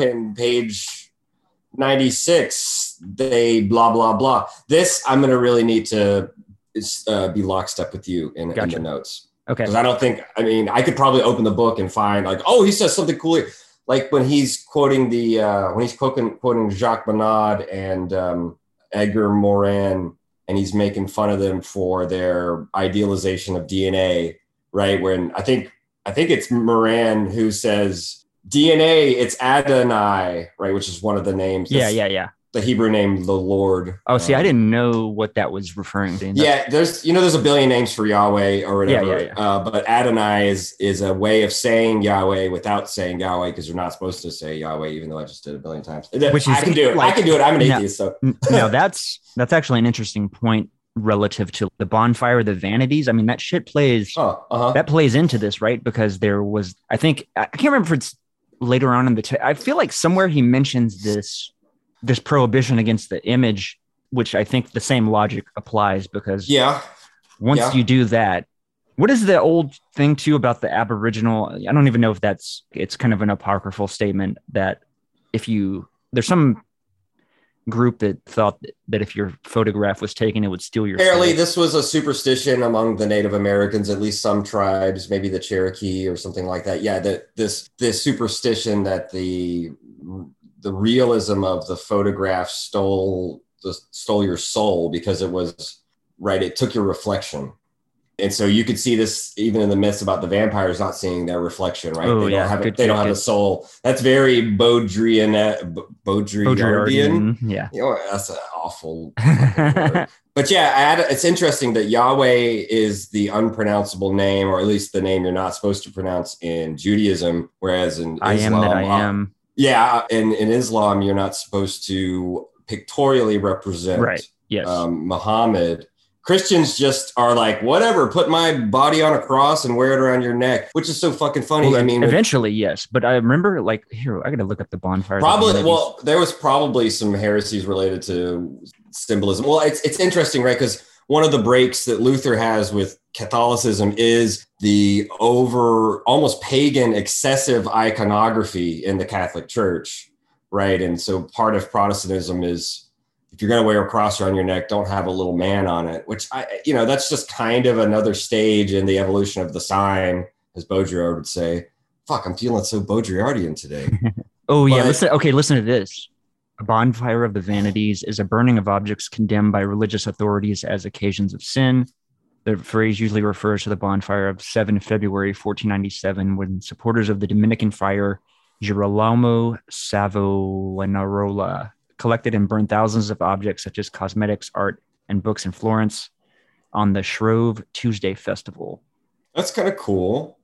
in page 96, they blah, blah, blah. This, I'm going to really need to uh, be lockstep with you in, Gotcha. in the notes. Okay. Because I don't think, I mean, I could probably open the book and find like, oh, he says something cool. here. Like when he's quoting the, uh, when he's quoting, quoting Jacques Monod and um, Edgar Morin, and he's making fun of them for their idealization of DNA, right? When I think, I think it's Moran who says DNA, it's Adonai, right? Which is one of the names. Yeah, yeah, yeah. The Hebrew name, the Lord. Oh, see, I Um, didn't know what that was referring to. Yeah, there's you know there's a billion names for Yahweh or whatever. Yeah, yeah, yeah. Uh, but Adonai is is a way of saying Yahweh without saying Yahweh because you're not supposed to say Yahweh, even though I just did it a billion times. Which I is can do it. like- I can do it. I'm an No. atheist, so no, that's that's actually an interesting point relative to the bonfire the vanities. I mean, that shit plays oh, uh-huh. that plays into this, right? Because there was, I think, I can't remember if it's later on in the. T- I feel like somewhere he mentions this this prohibition against the image, which I think the same logic applies because yeah. once yeah. you do that, what is the old thing too about the Aboriginal? I don't even know if that's it's kind of an apocryphal statement that if you there's some group that thought that if your photograph was taken, it would steal your Apparently, this was a superstition among the Native Americans, at least some tribes, maybe the Cherokee or something like that. Yeah, that this this superstition that the the realism of the photograph stole the stole your soul because it was right. It took your reflection, and so you could see this even in the myths about the vampires not seeing their reflection. Right? Oh, they yeah. don't have Good- they don't have a soul. That's very Baudrillian Baudrillardian. Yeah. You know, that's an awful. But yeah, it's interesting that Yahweh is the unpronounceable name, or at least the name you're not supposed to pronounce in Judaism, whereas in I am Islam, that I am. yeah, in in Islam, you're not supposed to pictorially represent Right. Yes. um, Muhammad. Christians just are like, whatever, put my body on a cross and wear it around your neck, which is so fucking funny. Well, I mean, with- eventually, yes. But I remember, like, here, I got to look up the bonfire. Probably. Well, there was probably some heresies related to symbolism. Well, it's it's interesting, right? Because one of the breaks that Luther has with Catholicism is the over almost pagan excessive iconography in the Catholic Church, right? And so part of Protestantism is if you're going to wear a cross around your neck, don't have a little man on it. Which I, you know, that's just kind of another stage in the evolution of the sign, as Baudrillard would say. Fuck, I'm feeling so Baudrillardian today. Oh yeah, listen. Okay, listen to this. A bonfire of the vanities is a burning of objects condemned by religious authorities as occasions of sin. The phrase usually refers to the bonfire of 7 February 1497, when supporters of the Dominican friar Girolamo Savonarola collected and burned thousands of objects such as cosmetics, art, and books in Florence on the Shrove Tuesday Festival. That's kind of cool.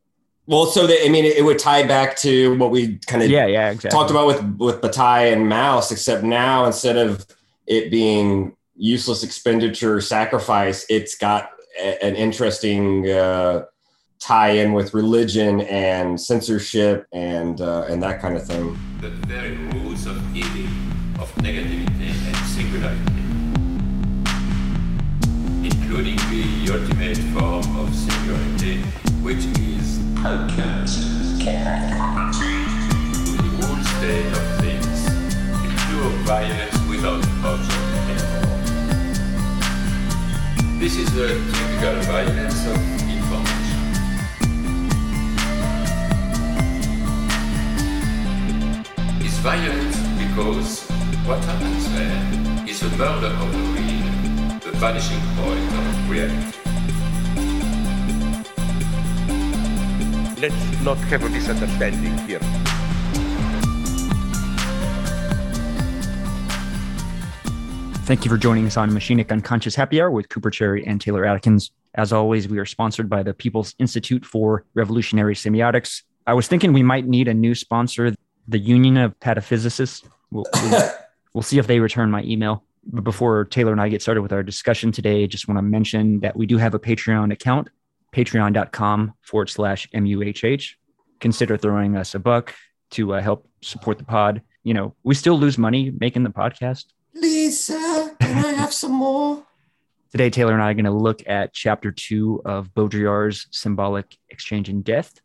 Well, so that I mean, it, it would tie back to what we kind of Yeah, yeah, exactly. talked about with with Bataille and Mauss, except now instead of it being useless expenditure sacrifice, it's got a- an interesting uh, tie-in with religion and censorship and uh, and that kind of thing. the very roots of evil, of negativity and singularity, including the ultimate form of singularity, which is to the whole state of things, the pure violence without object and form. This is the typical violence of information. violent because what happens there is the murder of the real, the vanishing point of reality. Let's not have a misunderstanding here. Thank you for joining us on Machinic Unconscious Happy Hour with Cooper Cherry and Taylor Atkins. As always, we are sponsored by the People's Institute for Revolutionary Semiotics. I was thinking we might need a new sponsor, the Union of Pataphysicists. We'll, we'll, we'll see if they return my email. But before Taylor and I get started with our discussion today, just want to mention that we do have a Patreon account, patreon.com forward slash MUHH. Consider throwing us a buck to uh, help support the pod. You know, we still lose money making the podcast. Lisa, can I have some more? Today, Taylor and I are going to look at chapter two of Baudrillard's Symbolic Exchange and Death.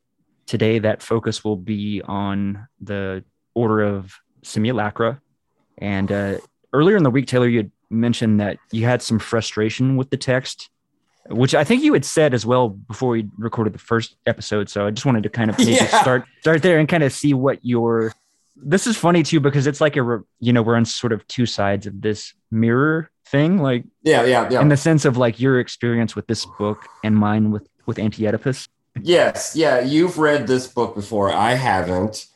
Today, that focus will be on the order of simulacra. And uh, earlier in the week, Taylor, you had mentioned that you had some frustration with the text, which I think you had said as well before we recorded the first episode. So I just wanted to kind of maybe Yeah. start start there and kind of see what your. This is funny too because it's like a you know we're on sort of two sides of this mirror thing, like Yeah, yeah, yeah. in the sense of like your experience with this book and mine with with Anti Oedipus. Yes, yeah, you've read this book before. I haven't.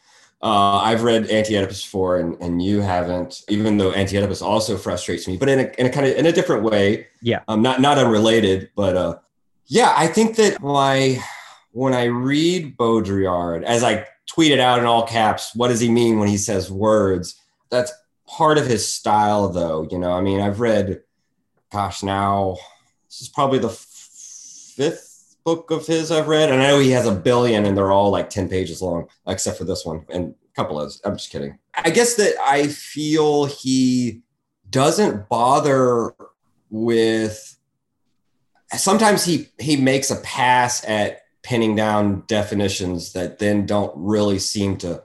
Uh, I've read Anti-Oedipus before, and, and you haven't. Even though Anti-Oedipus also frustrates me, but in a, in a kind of in a different way. Yeah. um, not not unrelated, but uh, yeah, I think that my when I read Baudrillard, as I tweeted out in all caps, what does he mean when he says words? That's part of his style, though. You know, I mean, I've read, gosh, now this is probably the fifth book of his I've read, and I know he has a billion, and they're all like ten pages long, except for this one and a couple of. I'm just kidding. I guess that I feel he doesn't bother with. Sometimes he he makes a pass at pinning down definitions that then don't really seem to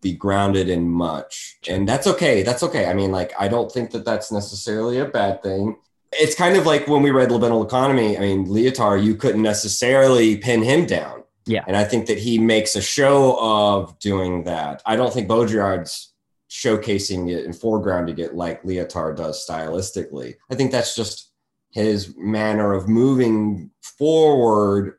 be grounded in much and that's okay that's okay i mean like i don't think that that's necessarily a bad thing it's kind of like when we read libidinal economy i mean Lyotard you couldn't necessarily pin him down. Yeah. and i think that he makes a show of doing that. I don't think baudrillard's showcasing it and foregrounding it like Lyotard does stylistically. I think that's just his manner of moving forward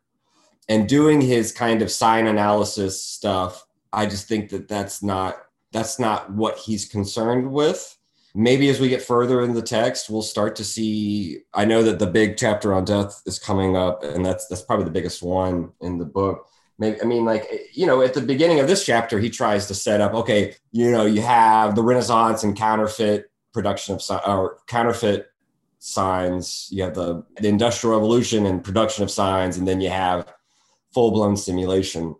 and doing his kind of sign analysis stuff. I just think that that's not that's not what he's concerned with maybe as we get further in the text we'll start to see i know that the big chapter on death is coming up and that's that's probably the biggest one in the book. Maybe i mean like you know at the beginning of this chapter he tries to set up okay you know you have the renaissance and counterfeit production of or counterfeit signs. You have the, the industrial revolution and production of signs and then you have full-blown simulation.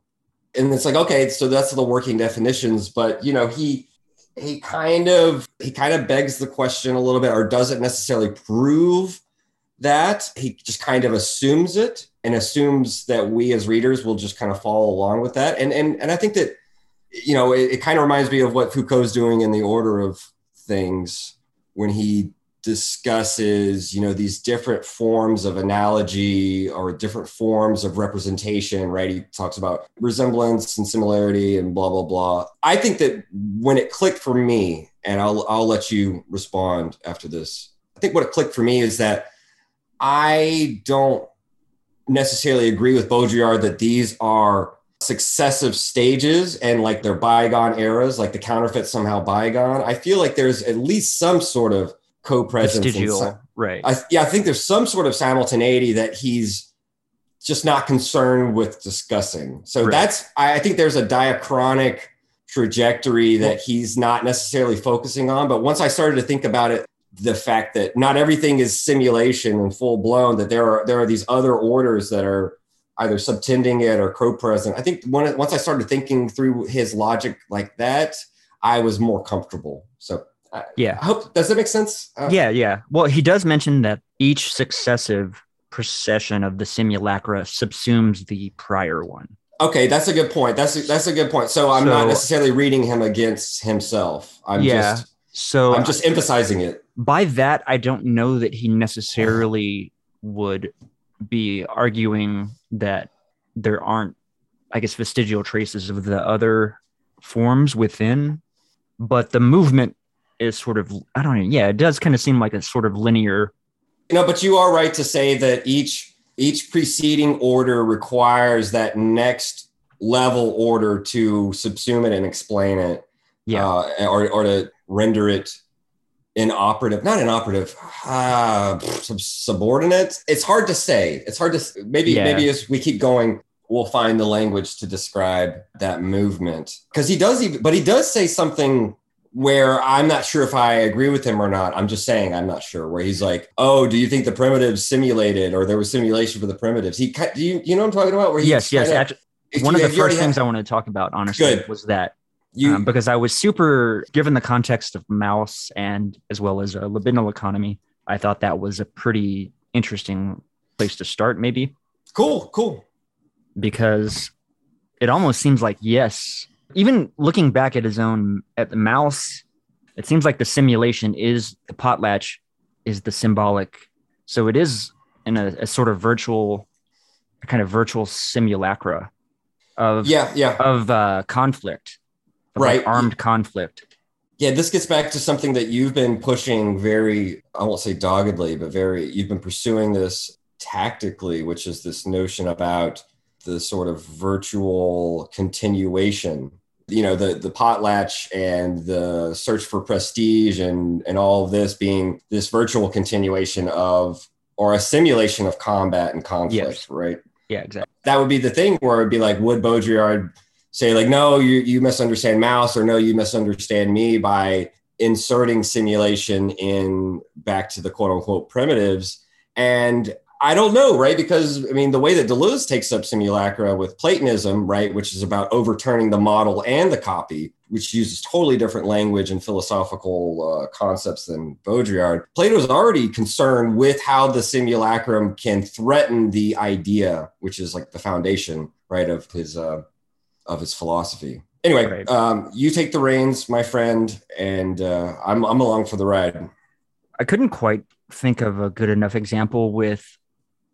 And it's like okay so that's the working definitions but you know he he kind of he kind of begs the question a little bit or doesn't necessarily prove that. He just kind of assumes it and assumes that we as readers will just kind of follow along with that. And and and i think that you know it, it kind of reminds me of what foucault's doing in the order of things when he discusses you know these different forms of analogy or different forms of representation right? He talks about resemblance and similarity and blah blah blah. I think that when it clicked for me and i'll i'll let you respond after this i think what it clicked for me is that i don't necessarily agree with baudrillard that these are successive stages and like they're bygone eras like the counterfeit somehow bygone. I feel like there's at least some sort of co-presence Vestigial, right? I, yeah, I think there's some sort of simultaneity that he's just not concerned with discussing. So Right. that's I, I think there's a diachronic trajectory that he's not necessarily focusing on. But once I started to think about it, the fact that not everything is simulation and full blown, that there are there are these other orders that are either subtending it or co-present. I think when, once I started thinking through his logic like that, I was more comfortable. So I, Yeah. I hope does that make sense? Uh, Yeah, yeah. Well, he does mention that each successive procession of the simulacra subsumes the prior one. Okay, that's a good point. That's a, that's a good point. So I'm not necessarily reading him against himself. I'm Yeah. just So I'm just emphasizing it. by that, I don't know that he necessarily would be arguing that there aren't, I guess, vestigial traces of the other forms within, but the movement is sort of, I don't know. Yeah, it does kind of seem like a sort of linear. You know, but you are right to say that each each preceding order requires that next level order to subsume it and explain it. Yeah. Uh, or or to render it inoperative, not inoperative, uh, sub- subordinate. It's hard to say. It's hard to maybe Yeah. maybe as we keep going, we'll find the language to describe that movement because he does even, but he does say something where I'm not sure if I agree with him or not. I'm just saying I'm not sure. Where he's like, "Oh, do you think the primitives simulated, or there was simulation for the primitives?" He, do you, you know what I'm talking about? Where he yes, yes. kinda- Actually, one you- of the if you already first things had- I wanted to talk about, honestly, Good. was that you, um, because I was super given the context of Mauss and as well as a libidinal economy. I thought that was a pretty interesting place to start, maybe cool, cool. because it almost seems like yes, even looking back at his own at the Mauss, it seems like the simulation is the potlatch is the symbolic. So it is in a, a sort of virtual, a kind of virtual simulacra of Yeah, yeah. of uh, conflict, of like Right. armed conflict. Yeah, this gets back to something that you've been pushing very, I won't say doggedly, but very, you've been pursuing this tactically, which is this notion about the sort of virtual continuation. You know, the the potlatch and the search for prestige and and all of this being this virtual continuation of or a simulation of combat and conflict, Yes. right? Yeah, exactly. that would be the thing where it'd be like, would Baudrillard say like, no, you you misunderstand Mauss, or no, you misunderstand me by inserting simulation in back to the quote unquote primitives? And I don't know, right? Because I mean, the way that Deleuze takes up simulacra with Platonism, right, which is about overturning the model and the copy, which uses totally different language and philosophical uh, concepts than Baudrillard. Plato is already concerned with how the simulacrum can threaten the idea, which is like the foundation, right, of his uh, of his philosophy. Anyway, Right. um, you take the reins, my friend, and uh, I'm I'm along for the ride. I couldn't quite think of a good enough example with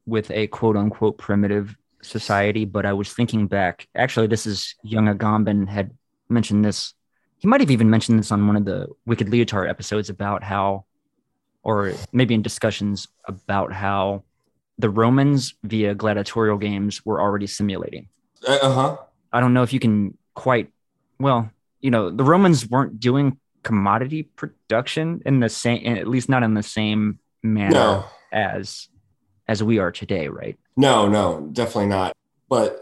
with a quote unquote primitive society, but I was thinking back. Actually, this is young Agamben had mentioned this. He might have even mentioned this on one of the Wicked Lyotard episodes about how, or maybe in discussions about how the Romans via gladiatorial games were already simulating. Uh huh. I don't know if you can quite well, you know, the Romans weren't doing commodity production in the same at least not in the same manner No, as as we are today, right? no, no, definitely not. But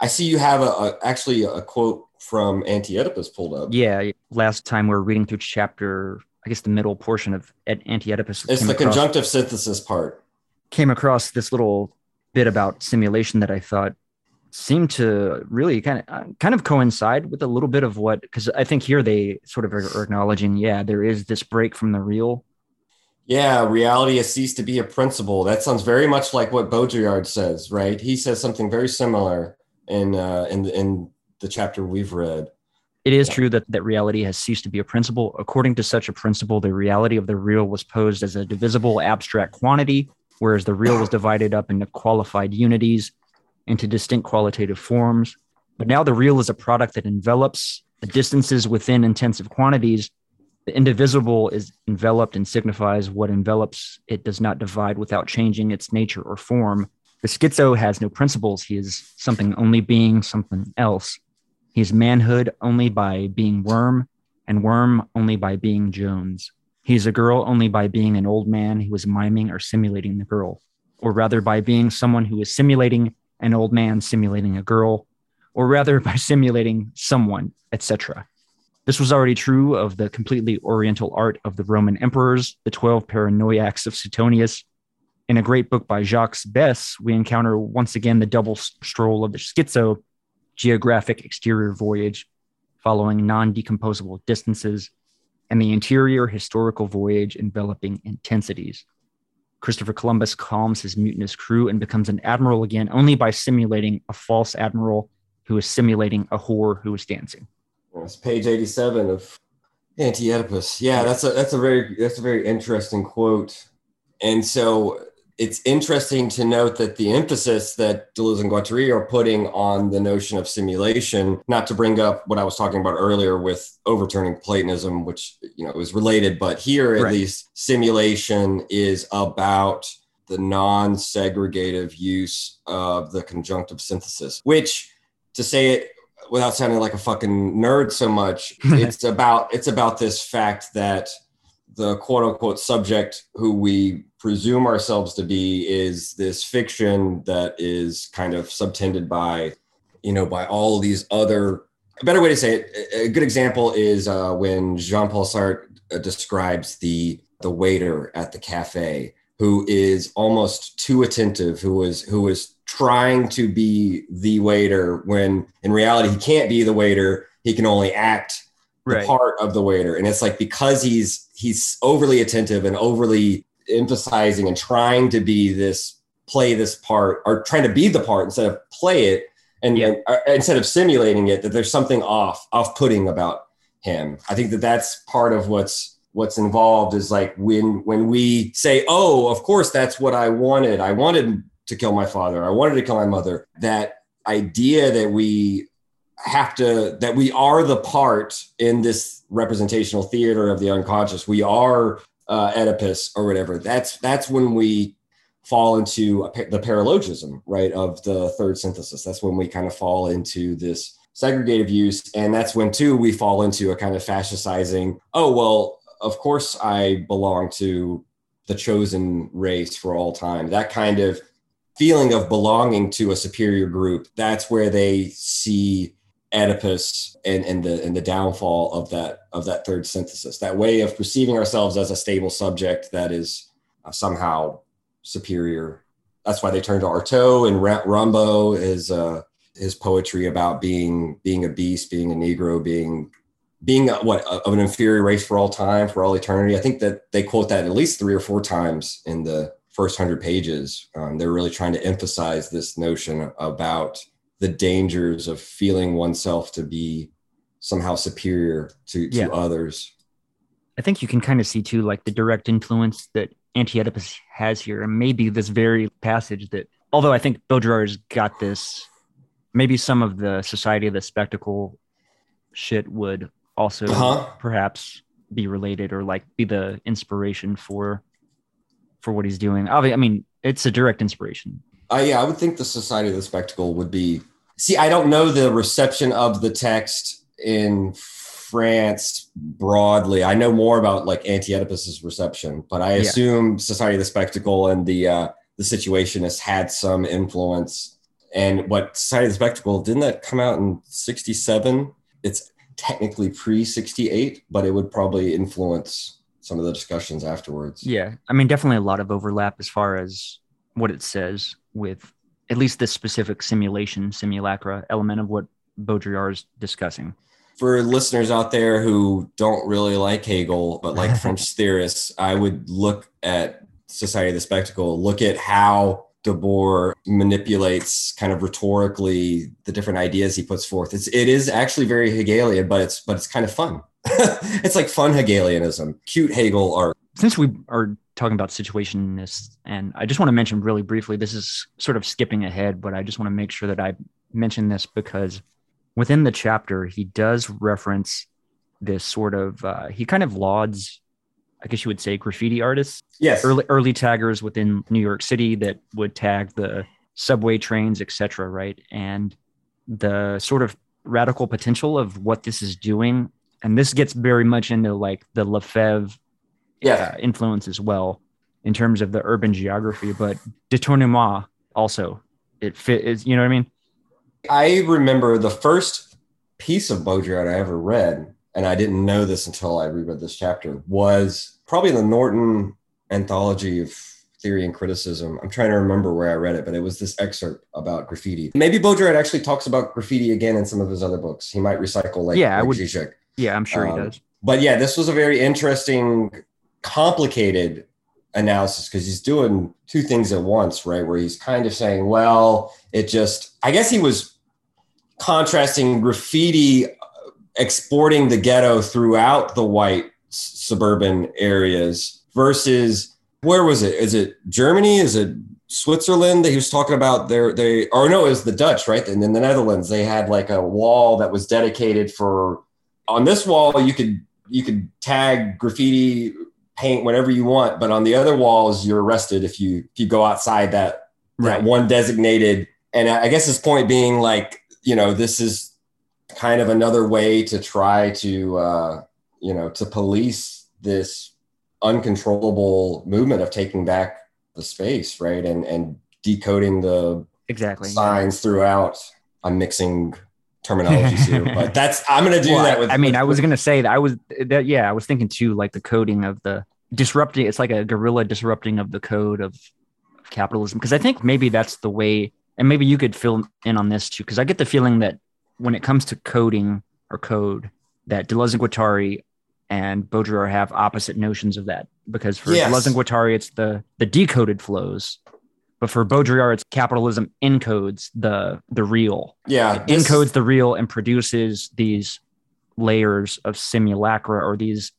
I see you have a, a actually a quote from Anti Oedipus pulled up. Yeah, last time we were reading through chapter I guess the middle portion of Ed- Anti-Oedipus It's the across- conjunctive synthesis part. came across this little bit about simulation that I thought seemed to really kind of kind of coincide with a little bit of what because I think here they sort of are acknowledging yeah there is this break from the real Yeah, reality has ceased to be a principle. That sounds very much like what Baudrillard says, right? He says something very similar in uh, in in the chapter we've read. It is Yeah. true that, that reality has ceased to be a principle. According to such a principle, the reality of the real was posed as a divisible abstract quantity, whereas the real was divided up into qualified unities, into distinct qualitative forms. But now the real is a product that envelops the distances within intensive quantities. The indivisible is enveloped and signifies what envelops it does not divide without changing its nature or form. The schizo has no principles. He is something only being something else. He is manhood only by being worm, and worm only by being Jones. He is a girl only by being an old man who is miming or simulating the girl, or rather by being someone who is simulating an old man simulating a girl, or rather by simulating someone, etc. This was already true of the completely oriental art of the Roman emperors, the 12 paranoiacs of Suetonius. In a great book by Jacques Besse, we encounter once again the double stroll of the schizo, geographic exterior voyage following non decomposable distances, and the interior historical voyage enveloping intensities. Christopher Columbus calms his mutinous crew and becomes an admiral again only by simulating a false admiral who is simulating a whore who is dancing. It's page 87 of Anti-Oedipus. Yeah, that's a that's a very that's a very interesting quote. And so it's interesting to note that the emphasis that Deleuze and Guattari are putting on the notion of simulation, not to bring up what I was talking about earlier with overturning Platonism, which you know is related, but here at Right. least simulation is about the non-segregative use of the conjunctive synthesis, which to say it without sounding like a fucking nerd so much, it's about it's about this fact that the quote unquote subject who we presume ourselves to be is this fiction that is kind of subtended by, you know, by all these other. A better way to say it, a good example is uh, when Jean-Paul Sartre uh, describes the the waiter at the cafe who is almost too attentive, who is who is trying to be the waiter when in reality he can't be the waiter. He can only act the part of the waiter and it's like because he's he's overly attentive and overly emphasizing and trying to be this play this part or trying to be the part instead of play it and, Yeah. and, uh, instead of simulating it, that there's something off, off-putting about him. I think that that's part of what's what's involved is like when when we say, "Oh, of course, that's what I wanted. I wanted to kill my father. I wanted to kill my mother." That idea that we have to that we are the part in this representational theater of the unconscious. We are uh, Oedipus or whatever. That's that's when we fall into the paralogism, right, of the third synthesis. That's when we kind of fall into this segregative use, and that's when too we fall into a kind of fascistizing. Oh well, of course I belong to the chosen race for all time. That kind of feeling of belonging to a superior group. That's where they see Oedipus and, and the and the downfall of that of that third synthesis. That way of perceiving ourselves as a stable subject that is uh, somehow superior. That's why they turn to Artaud and Rimbaud is uh, his poetry about being being a beast, being a Negro, being being uh, what of an inferior race for all time, for all eternity. I think that they quote that at least three or four times in the first hundred pages. Um, they're really trying to emphasize this notion about the dangers of feeling oneself to be somehow superior to, to Yeah. others. I think you can kind of see too, like the direct influence that Anti-Oedipus has here, and maybe this very passage that, although I think Baudrillard's got this, maybe some of the Society of the Spectacle shit would also Uh-huh. perhaps be related or like be the inspiration for for what he's doing. Obviously, I mean, it's a direct inspiration. Uh, yeah, I would think the Society of the Spectacle would be. See, I don't know the reception of the text in France broadly. I know more about like Anti Oedipus's reception, but I Yeah. assume Society of the Spectacle and the uh, the Situationists had some influence. And what Society of the Spectacle didn't that come out in '67? It's technically pre '68, but it would probably influence some of the discussions afterwards. Yeah, I mean, definitely a lot of overlap as far as what it says with at least this specific simulation simulacra element of what Baudrillard is discussing. for listeners out there who don't really like Hegel but like French theorists, I would look at Society of the Spectacle, look at how Debord manipulates kind of rhetorically the different ideas he puts forth. It's it is actually very Hegelian, but it's but it's kind of fun. it's like fun Hegelianism, cute Hegel art. Since we are talking about situationists, and I just want to mention really briefly, this is sort of skipping ahead, but I just want to make sure that I mention this because within the chapter, he does reference this sort of, uh, he kind of lauds, I guess you would say, graffiti artists Yes. early early taggers within New York City that would tag the subway trains, etc. Right, and the sort of radical potential of what this is doing, and this gets very much into like the Lefebvre Yeah. uh, influence as well in terms of the urban geography, but détournement also it fit is you know what I mean? I remember the first piece of Baudrillard I ever read, and I didn't know this until I reread this chapter, was probably the Norton anthology of theory and criticism. I'm trying to remember where I read it, but it was this excerpt about graffiti. Maybe Baudrillard actually talks about graffiti again in some of his other books. He might recycle like, Yeah, I would- Zizek. Yeah, I'm sure he Um, does. But yeah, this was a very interesting, complicated analysis because he's doing two things at once, right? Where he's kind of saying, well, it just, I guess he was contrasting graffiti uh, exporting the ghetto throughout the white suburban areas versus where was it? Is it Germany? Is it Switzerland that he was talking about there? They or no, it was the Dutch, right? And in the Netherlands, they had like a wall that was dedicated for on this wall you could you could tag graffiti paint whatever you want but on the other walls you're arrested if you if you go outside that that one designated. And i guess his point being like you know this is kind of another way to try to uh you know to police this uncontrollable movement of taking back the space right? And and decoding the Exactly. signs throughout. I'm mixing terminologies here but that's i'm gonna do Well, that with I mean, I was gonna say that I was that yeah, I was thinking too, like the coding of the disrupting. It's like a guerrilla disrupting of the code of, of capitalism. Because I think maybe that's the way, and maybe you could fill in on this too. Because I get the feeling that when it comes to coding or code, that Deleuze and Guattari and Baudrillard have opposite notions of that. Because for Yes. Deleuze and Guattari, it's the the decoded flows, But for Baudrillard, it's capitalism encodes the the real, Yeah, this- encodes the real and produces these layers of simulacra or these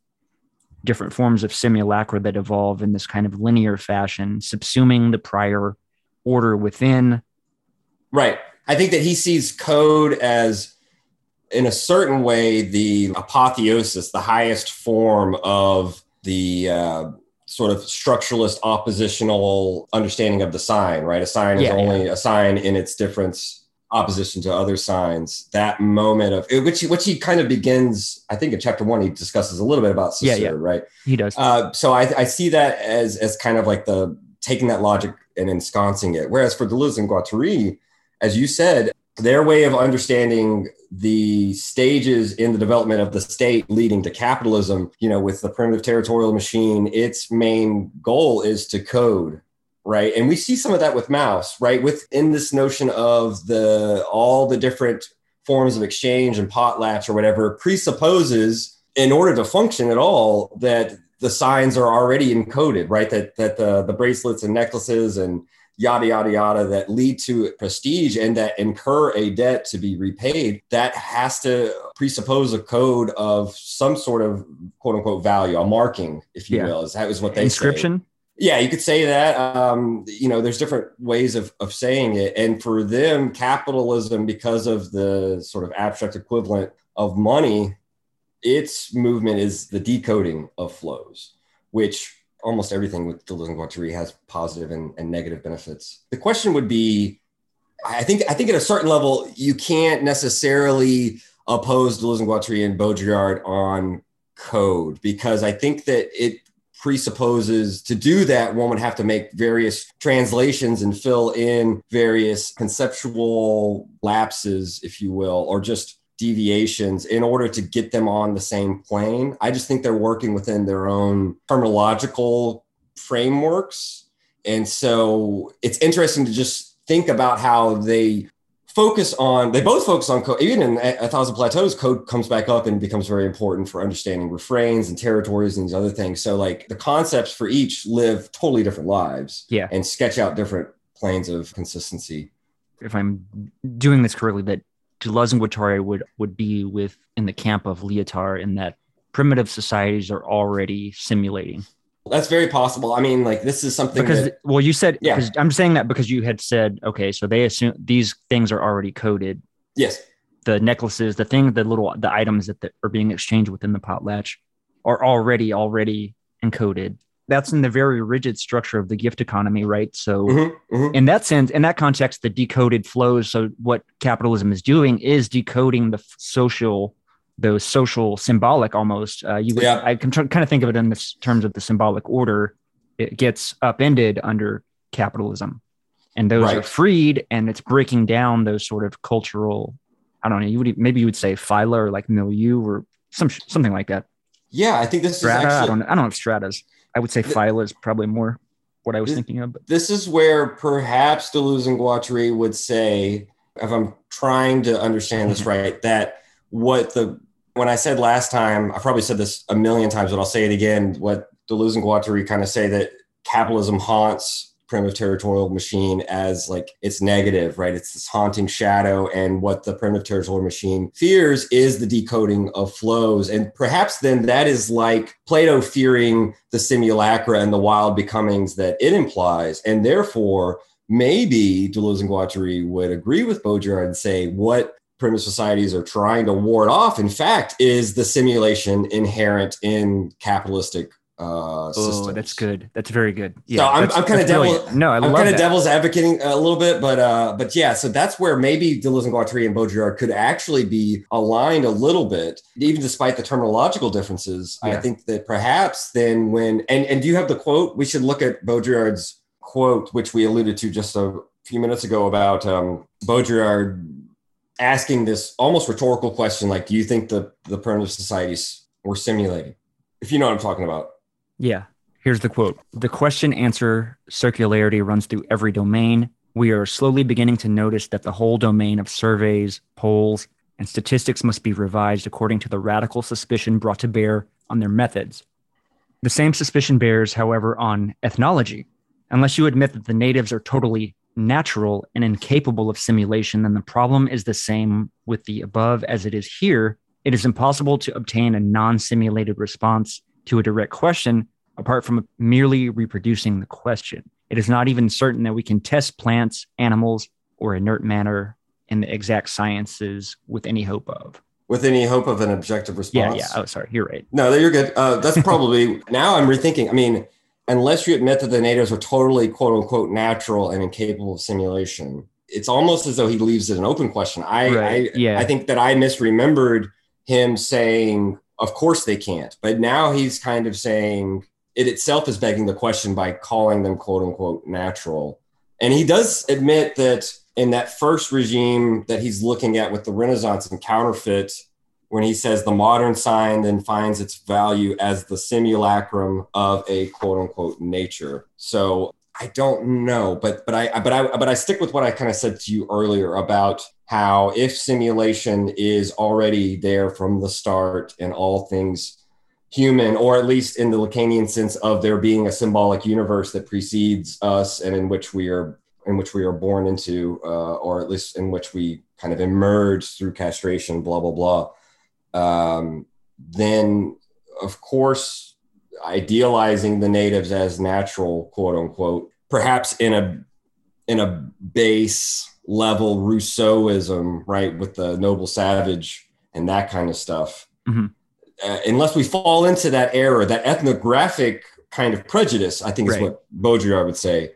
different forms of simulacra that evolve in this kind of linear fashion, subsuming the prior order within. Right. I think that he sees code as, in a certain way, the apotheosis, the highest form of the uh, sort of structuralist oppositional understanding of the sign, right? A sign is Yeah, only a sign in its difference opposition to other signs. That moment of which, which he kind of begins, I think in chapter one, he discusses a little bit about Yeah, Cicero, yeah. right? He does. Uh, so I, I see that as as kind of like the taking that logic and ensconcing it. Whereas for Deleuze and Guattari, as you said, their way of understanding the stages in the development of the state leading to capitalism, you know, with the primitive territorial machine, its main goal is to code, right? And we see some of that with Mauss right? Within this notion of the all the different forms of exchange and potlatch or whatever presupposes in order to function at all that the signs are already encoded right that that the, the bracelets and necklaces and yada yada yada that lead to prestige and that incur a debt to be repaid that has to presuppose a code of some sort of quote unquote value a marking if you Yeah. will is that is what they say. Inscription. Yeah, you could say that. Um, you know, there's different ways of, of saying it. And for them, capitalism, because of the sort of abstract equivalent of money, its movement is the decoding of flows, which almost everything with Deleuze and Guattari has positive and, and negative benefits. The question would be, I think, I think at a certain level, you can't necessarily oppose Deleuze and Guattari and Baudrillard on code because I think that it presupposes to do that one would have to make various translations and fill in various conceptual lapses if you will or just deviations in order to get them on the same plane. I just think they're working within their own terminological frameworks. And so it's interesting to just think about how they focus on they both focus on code even in a, thousand plateaus code comes back up and becomes very important for understanding refrains and territories and these other things. So like the concepts for each live totally different lives Yeah. and sketch out different planes of consistency. If I'm doing this correctly, that Deleuze and Guattari would would be with in the camp of Lyotard in that primitive societies are already simulating. that's very possible i mean like this is something Because that, well, you said Yeah. I'm saying that because you had said okay, so they assume these things are already coded. yes The necklaces, the thing, the little the items that, that are being exchanged within the potlatch are already already encoded. That's in the very rigid structure of the gift economy, right? So Mhm, mhm. in that sense, in that context, the decoded flows. So what capitalism is doing is decoding the social, those social symbolic almost. Uh, you, would, Yeah. I can try, kind of think of it in this terms of the symbolic order. It gets upended under capitalism, and those are freed, and it's breaking down those sort of cultural. I don't know. You would maybe you would say phyla or like milieu or some something like that. yeah i think this Strata. is I don't. I don't know if stratas. I would say phyla is probably more what I was The- thinking of. But this is where perhaps Deleuze and Guattari would say, if I'm trying to understand this right, that what the when I said last time, I probably said this a million times, but I'll say it again. What Deleuze and Guattari kind of say that capitalism haunts primitive territorial machine as like it's negative, right? It's this haunting shadow. And what the primitive territorial machine fears is the decoding of flows. And perhaps then that is like Plato fearing the simulacra and the wild becomings that it implies. And therefore, maybe Deleuze and Guattari would agree with Baudrillard and say what primitive societies are trying to ward off, in fact, is the simulation inherent in capitalistic uh. Oh, that's good. That's very good. Yeah, So I'm- I'm kinda devil- No, I I'm kind of devil's advocating a little bit, but uh, but yeah, so that's where maybe Deleuze and Guattari and Baudrillard could actually be aligned a little bit, even despite the terminological differences. I think that perhaps then when and and do you have the quote? We should look at Baudrillard's quote, which we alluded to just a few minutes ago about um, Baudrillard asking this almost rhetorical question, like, "Do you think the the primitive societies were simulating?" If you know what I'm talking about. Yeah. Here's the quote The question answer circularity runs through every domain. We are slowly beginning to notice that the whole domain of surveys, polls, and statistics must be revised according to the radical suspicion brought to bear on their methods. The same suspicion bears, however, on ethnology. Unless you admit that the natives are totally natural and incapable of simulation, then the problem is the same with the above as it is here. It is impossible to obtain a non simulated response to a direct question apart from merely reproducing the question. It is not even certain that we can test plants, animals, or inert matter in the exact sciences with any hope of. With any hope of an objective Yeah, response. yeah. Oh, sorry. You're right. No, you're good. Uh, that's probably now I'm rethinking. I mean, unless you admit that the natives are totally quote unquote natural and incapable of simulation, it's almost as though he leaves it an open question. I, Right, I yeah. I think that I misremembered him saying, "Of course they can't," but now he's kind of saying it itself is begging the question by calling them quote unquote natural. And he does admit that in that first regime that he's looking at with the Renaissance and counterfeit, when he says the modern sign then finds its value as the simulacrum of a quote unquote nature. So I don't know, but but I but I but I stick with what I kind of said to you earlier about how if simulation is already there from the start and all things human, or at least in the Lacanian sense of there being a symbolic universe that precedes us and in which we are in which we are born into, uh, or at least in which we kind of emerge through castration, blah blah blah. Um, then, of course, idealizing the natives as natural, quote unquote, perhaps in a in a base level Rousseauism, right, with the noble savage and that kind of stuff. Mhm. Uh, unless we fall into that error, that ethnographic kind of prejudice, I think is what Baudrillard would say.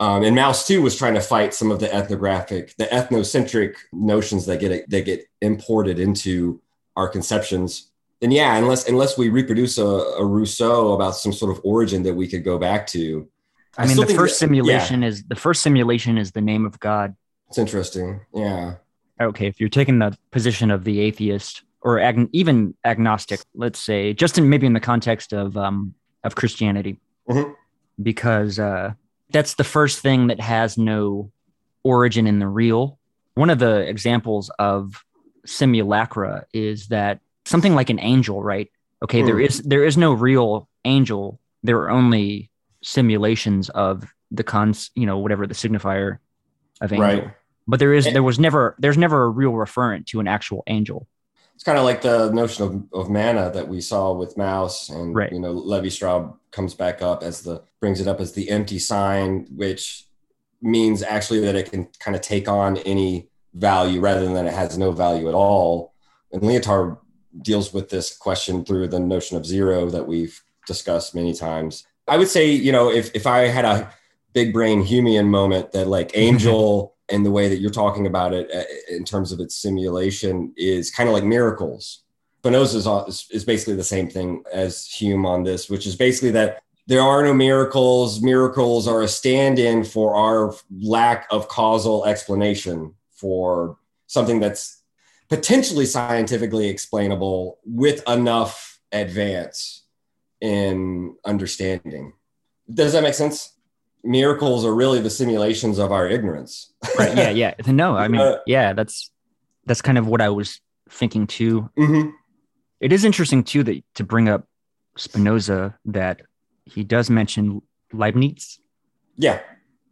Um, and Mauss too was trying to fight some of the ethnographic, the ethnocentric notions that get that get imported into our conceptions. And yeah, unless unless we reproduce a, a Rousseau about some sort of origin that we could go back to, I mean, the first that- simulation is the first simulation is the name of God. It's interesting. Yeah, Okay, if you're taking the position of the atheist or ag- even agnostic, let's say, just in maybe in the context of um, of Christianity, Mhm. because uh, that's the first thing that has no origin in the real. One of the examples of simulacra is that something like an angel, right? Okay, there Hmm. is there is no real angel. There are only simulations of the cons, you know, whatever the signifier of angel. right. But there is there was never there's never a real referent to an actual angel. It's kind of like the notion of, of mana that we saw with Mauss, and Right. you know, Levi Strauss comes back up as the brings it up as the empty sign, which means actually that it can kind of take on any value rather than it has no value at all. And Lyotard deals with this question through the notion of zero that we've discussed many times. I would say, you know, if if I had a big brain Humean moment that like Angel and the way that you're talking about it uh, in terms of its simulation is kind of like miracles. Spinoza is, is basically the same thing as Hume on this, which is basically that there are no miracles. Miracles are a stand in for our lack of causal explanation for something that's potentially scientifically explainable with enough advance in understanding. Does that make sense? Miracles are really the simulations of our ignorance. Right. Yeah, yeah. No, I mean, Uh, yeah, that's that's kind of what I was thinking too. hmm It is interesting too that to bring up Spinoza that he does mention Leibniz Yeah.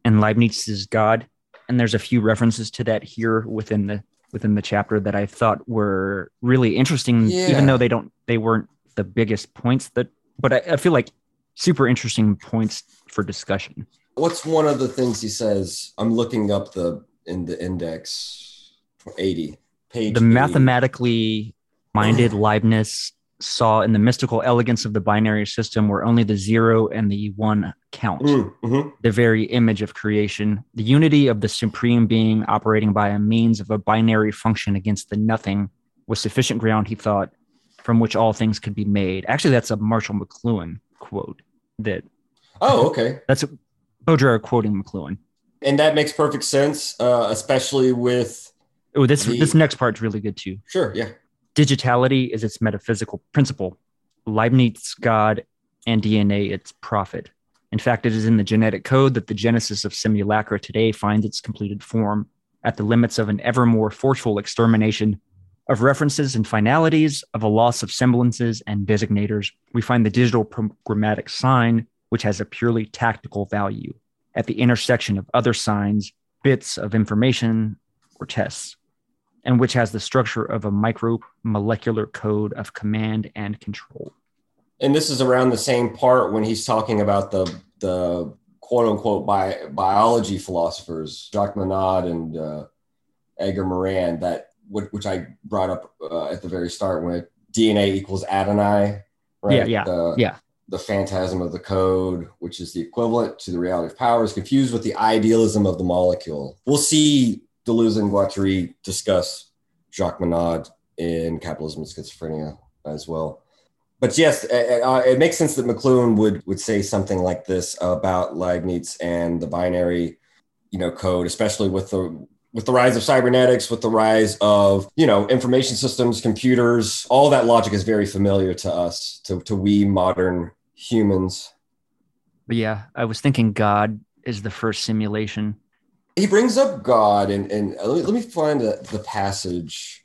and Leibniz is God. And there's a few references to that here within the within the chapter that I thought were really interesting, Yeah. even though they don't they weren't the biggest points that but I, I feel like super interesting points for discussion. What's one of the things he says? I'm looking up the in the index 80 page. The 80. mathematically minded Leibniz saw in the mystical elegance of the binary system where only the zero and the one count. Mm, mhm. the very image of creation, the unity of the supreme being operating by a means of a binary function against the nothing was sufficient ground, he thought, from which all things could be made. Actually, that's a Marshall McLuhan quote. That Oh, okay. that's Baudrillard quoting McLuhan. And that makes perfect sense, uh, especially with Oh, this The- this next part's really good too. sure, yeah. Digitality is its metaphysical principle. Leibniz God and DNA its prophet. In fact, it is in the genetic code that the genesis of simulacra today finds its completed form at the limits of an ever more forceful extermination of references and finalities, of a loss of semblances and designators. We find the digital programmatic sign, which has a purely tactical value. at the intersection of other signs, bits of information, or tests, and which has the structure of a micromolecular code of command and control. And this is around the same part when he's talking about the the quote unquote bi- biology philosophers, Jacques Monod and uh, Edgar Morin, that which I brought up uh, at the very start when DNA equals adenine, right? Yeah, yeah, the, yeah. The phantasm of the code, which is the equivalent to the reality of power, is confused with the idealism of the molecule. We'll see Deleuze and Guattari discuss Jacques Monod in Capitalism and Schizophrenia as well. But yes, uh, it makes sense that McLuhan would would say something like this about Leibniz and the binary, you know, code, especially with the with the rise of cybernetics, with the rise of you know information systems, computers, all that logic is very familiar to us, to to we modern humans. But yeah, I was thinking God is the first simulation. He brings up God, and and let me, let me find the, the passage.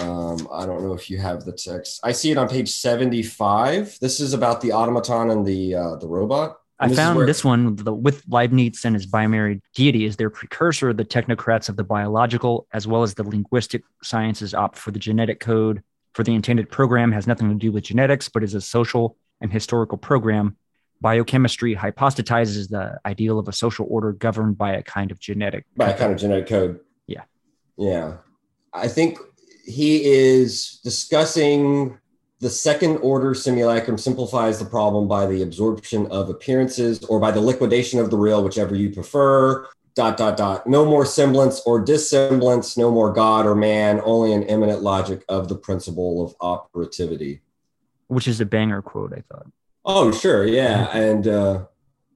Um, I don't know if you have the text. I see it on page seventy-five. This is about the automaton and the uh, the robot. I this found where- this one the, with Leibniz and his binary deity as their precursor. The technocrats of the biological as well as the linguistic sciences opt for the genetic code. For the intended program has nothing to do with genetics, but is a social and historical program. Biochemistry hypostatizes the ideal of a social order governed by a kind of genetic. by a kind of genetic code. Yeah. Yeah. I think he is discussing the second order simulacrum simplifies the problem by the absorption of appearances or by the liquidation of the real, whichever you prefer. Dot, dot, dot. No more semblance or dissemblance, no more God or man, only an immanent logic of the principle of operativity. Which is a banger quote, I thought. Oh, sure. Yeah. And uh,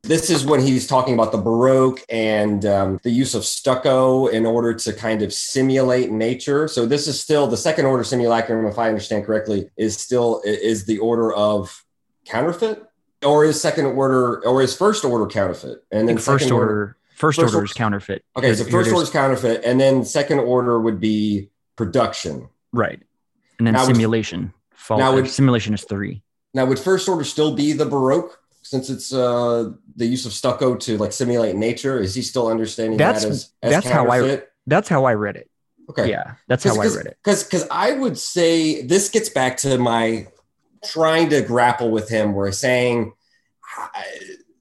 this is when he's talking about the Baroque and um, the use of stucco in order to kind of simulate nature. So this is still the second order simulacrum, if I understand correctly, is still is the order of counterfeit or is second order or is first order counterfeit and then first second order, first, first order order- is counterfeit. Okay, so first order is. counterfeit and then second order would be production. right, and then Now simulation. Now would- simulation is three. Now, would first order still be the Baroque since it's uh, the use of stucco to like simulate nature? Is he still understanding That's- that as, as that's how I- That's how I read it. Okay. Yeah, that's how I read it. Because because I would say this gets back to my trying to grapple with him, where saying uh,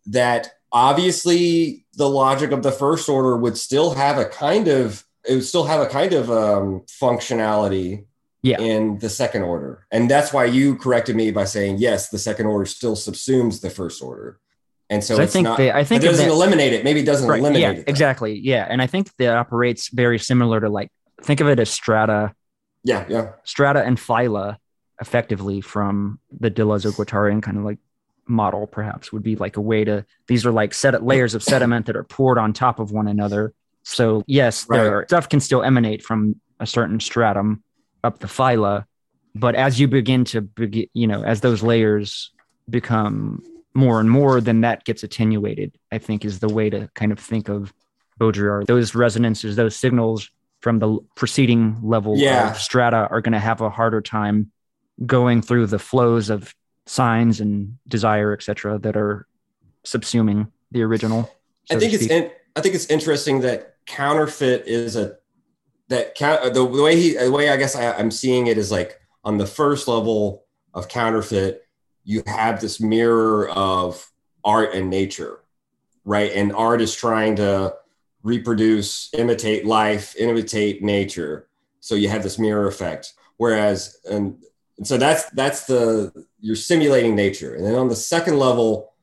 that obviously the logic of the first order would still have a kind of it would still have a kind of um, functionality Yeah. in the second order, and that's why you corrected me by saying yes, the second order still subsumes the first order, and so So I it's think not. they, I think it doesn't that- eliminate it. Maybe it doesn't right, eliminate yeah, it. though. exactly. Yeah, and I think that operates very similar to like think of it as strata, Yeah, yeah, strata and phyla, effectively from the Deleuze-Guattarian kind of like model. Perhaps would be like a way to. These are like set layers of sediment that are poured on top of one another. So yes, there Right. are, stuff can still emanate from a certain stratum up the phyla, but as you begin to begin, you know, as those layers become more and more, then that gets attenuated. I think is the way to kind of think of Baudrillard. Those resonances, those signals from the preceding level Yeah. of strata are going to have a harder time going through the flows of signs and desire, etc., that are subsuming the original. I think it's in, I think it's interesting that counterfeit is a that the, the way he the way I guess I, I'm seeing it is like on the first level of counterfeit, you have this mirror of art and nature, right? And art is trying to reproduce, imitate life, imitate nature. So you have this mirror effect. Whereas and, and so that's that's the you're simulating nature. And then on the second level,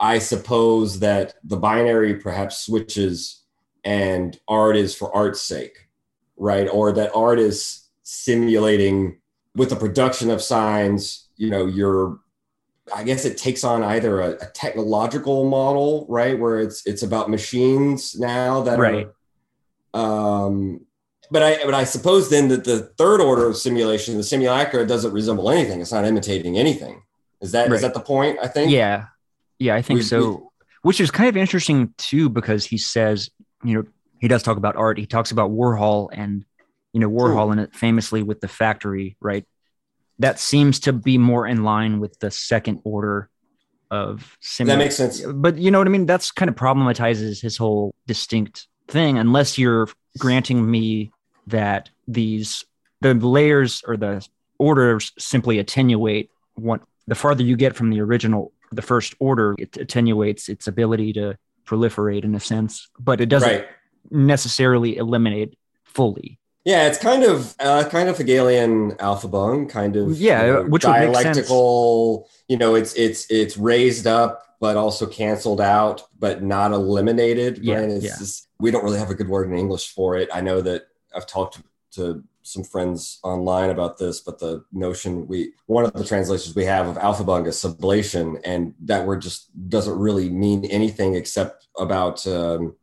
I suppose that the binary perhaps switches and art is for art's sake, right? Or that art is simulating with the production of signs, you know, you're I guess it takes on either a, a technological model, right? Where it's it's about machines now that Right. are um but I but I suppose then that the third order of simulation, the simulacra, doesn't resemble anything. It's not imitating anything. Is that is Right. that the point? I think. Yeah. Yeah, I think We- so. Which is kind of interesting too, because he says, you know, he does talk about art. He talks about Warhol and, you know, Warhol and it famously with the factory, right? That seems to be more in line with the second order of. That makes sense. but you know what I mean? That's kind of problematizes his whole distinct thing, unless you're granting me that these the layers or the orders simply attenuate what the farther you get from the original the first order it attenuates its ability to proliferate in a sense but it doesn't Right. Necessarily eliminate fully Yeah, it's kind of uh, kind of Hegelian Aufhebung, kind of Yeah, you know, which would make sense. dialectical. You know, it's it's it's raised up, but also canceled out, but not eliminated. Yeah, right? It's yeah. just- we don't really have a good word in English for it. I know that I've talked to some friends online about this, but the notion we one of the translations we have of Aufhebung is sublation, and that word just doesn't really mean anything except about um,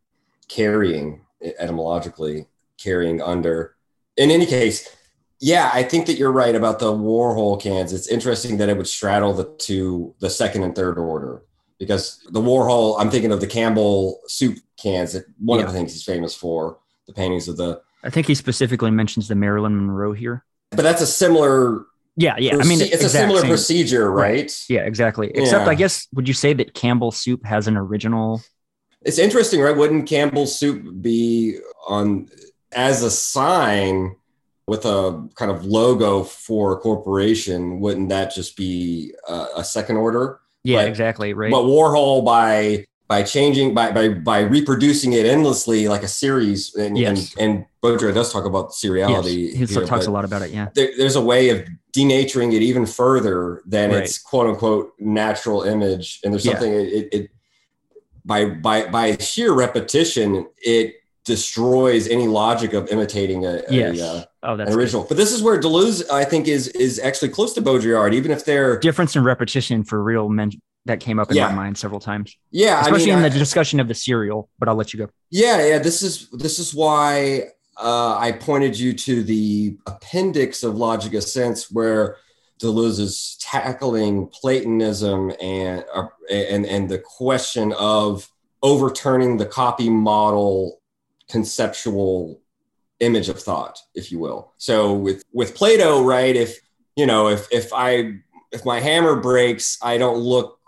carrying etymologically carrying under. In any case, yeah, I think that you're right about the Warhol cans. It's interesting that it would straddle the two, the second and third order, because the Warhol, I'm thinking of the Campbell soup cans. That one of the things he's famous for, the paintings of the. i think he specifically mentions the marilyn monroe here But that's a similar. yeah yeah i mean it's a similar same- procedure, right? Right. yeah exactly except Yeah. i guess would you say that campbell soup has an original It's interesting, right? Wouldn't Campbell's soup be on as a sign with a kind of logo for a corporation? Wouldn't that just be a, a second order? yeah But- exactly right But Warhol by by changing by by by reproducing it endlessly like a series, and Yes. and, and Baudrillard does talk about seriality. yes, he here, talks a lot about it yeah There, there's a way of denaturing it even further than Right. its quote unquote natural image, and there's Yeah. something it, it by by by sheer repetition it destroys any logic of imitating a, a, yes uh, oh an that's good. original. But this is where Deleuze, I think, is is actually close to Baudrillard, even if they're Difference and Repetition for real men that came up in Yeah. my mind several times yeah, especially I mean, in the I- discussion of the serial. but i'll let you go Yeah, yeah. This is this is why uh, I pointed you to the appendix of Logic of Sense, where Deleuze is tackling Platonism and uh, and and the question of overturning the copy model conceptual image of thought, if you will. So with with Plato, right? If you know, if if I if my hammer breaks, I don't look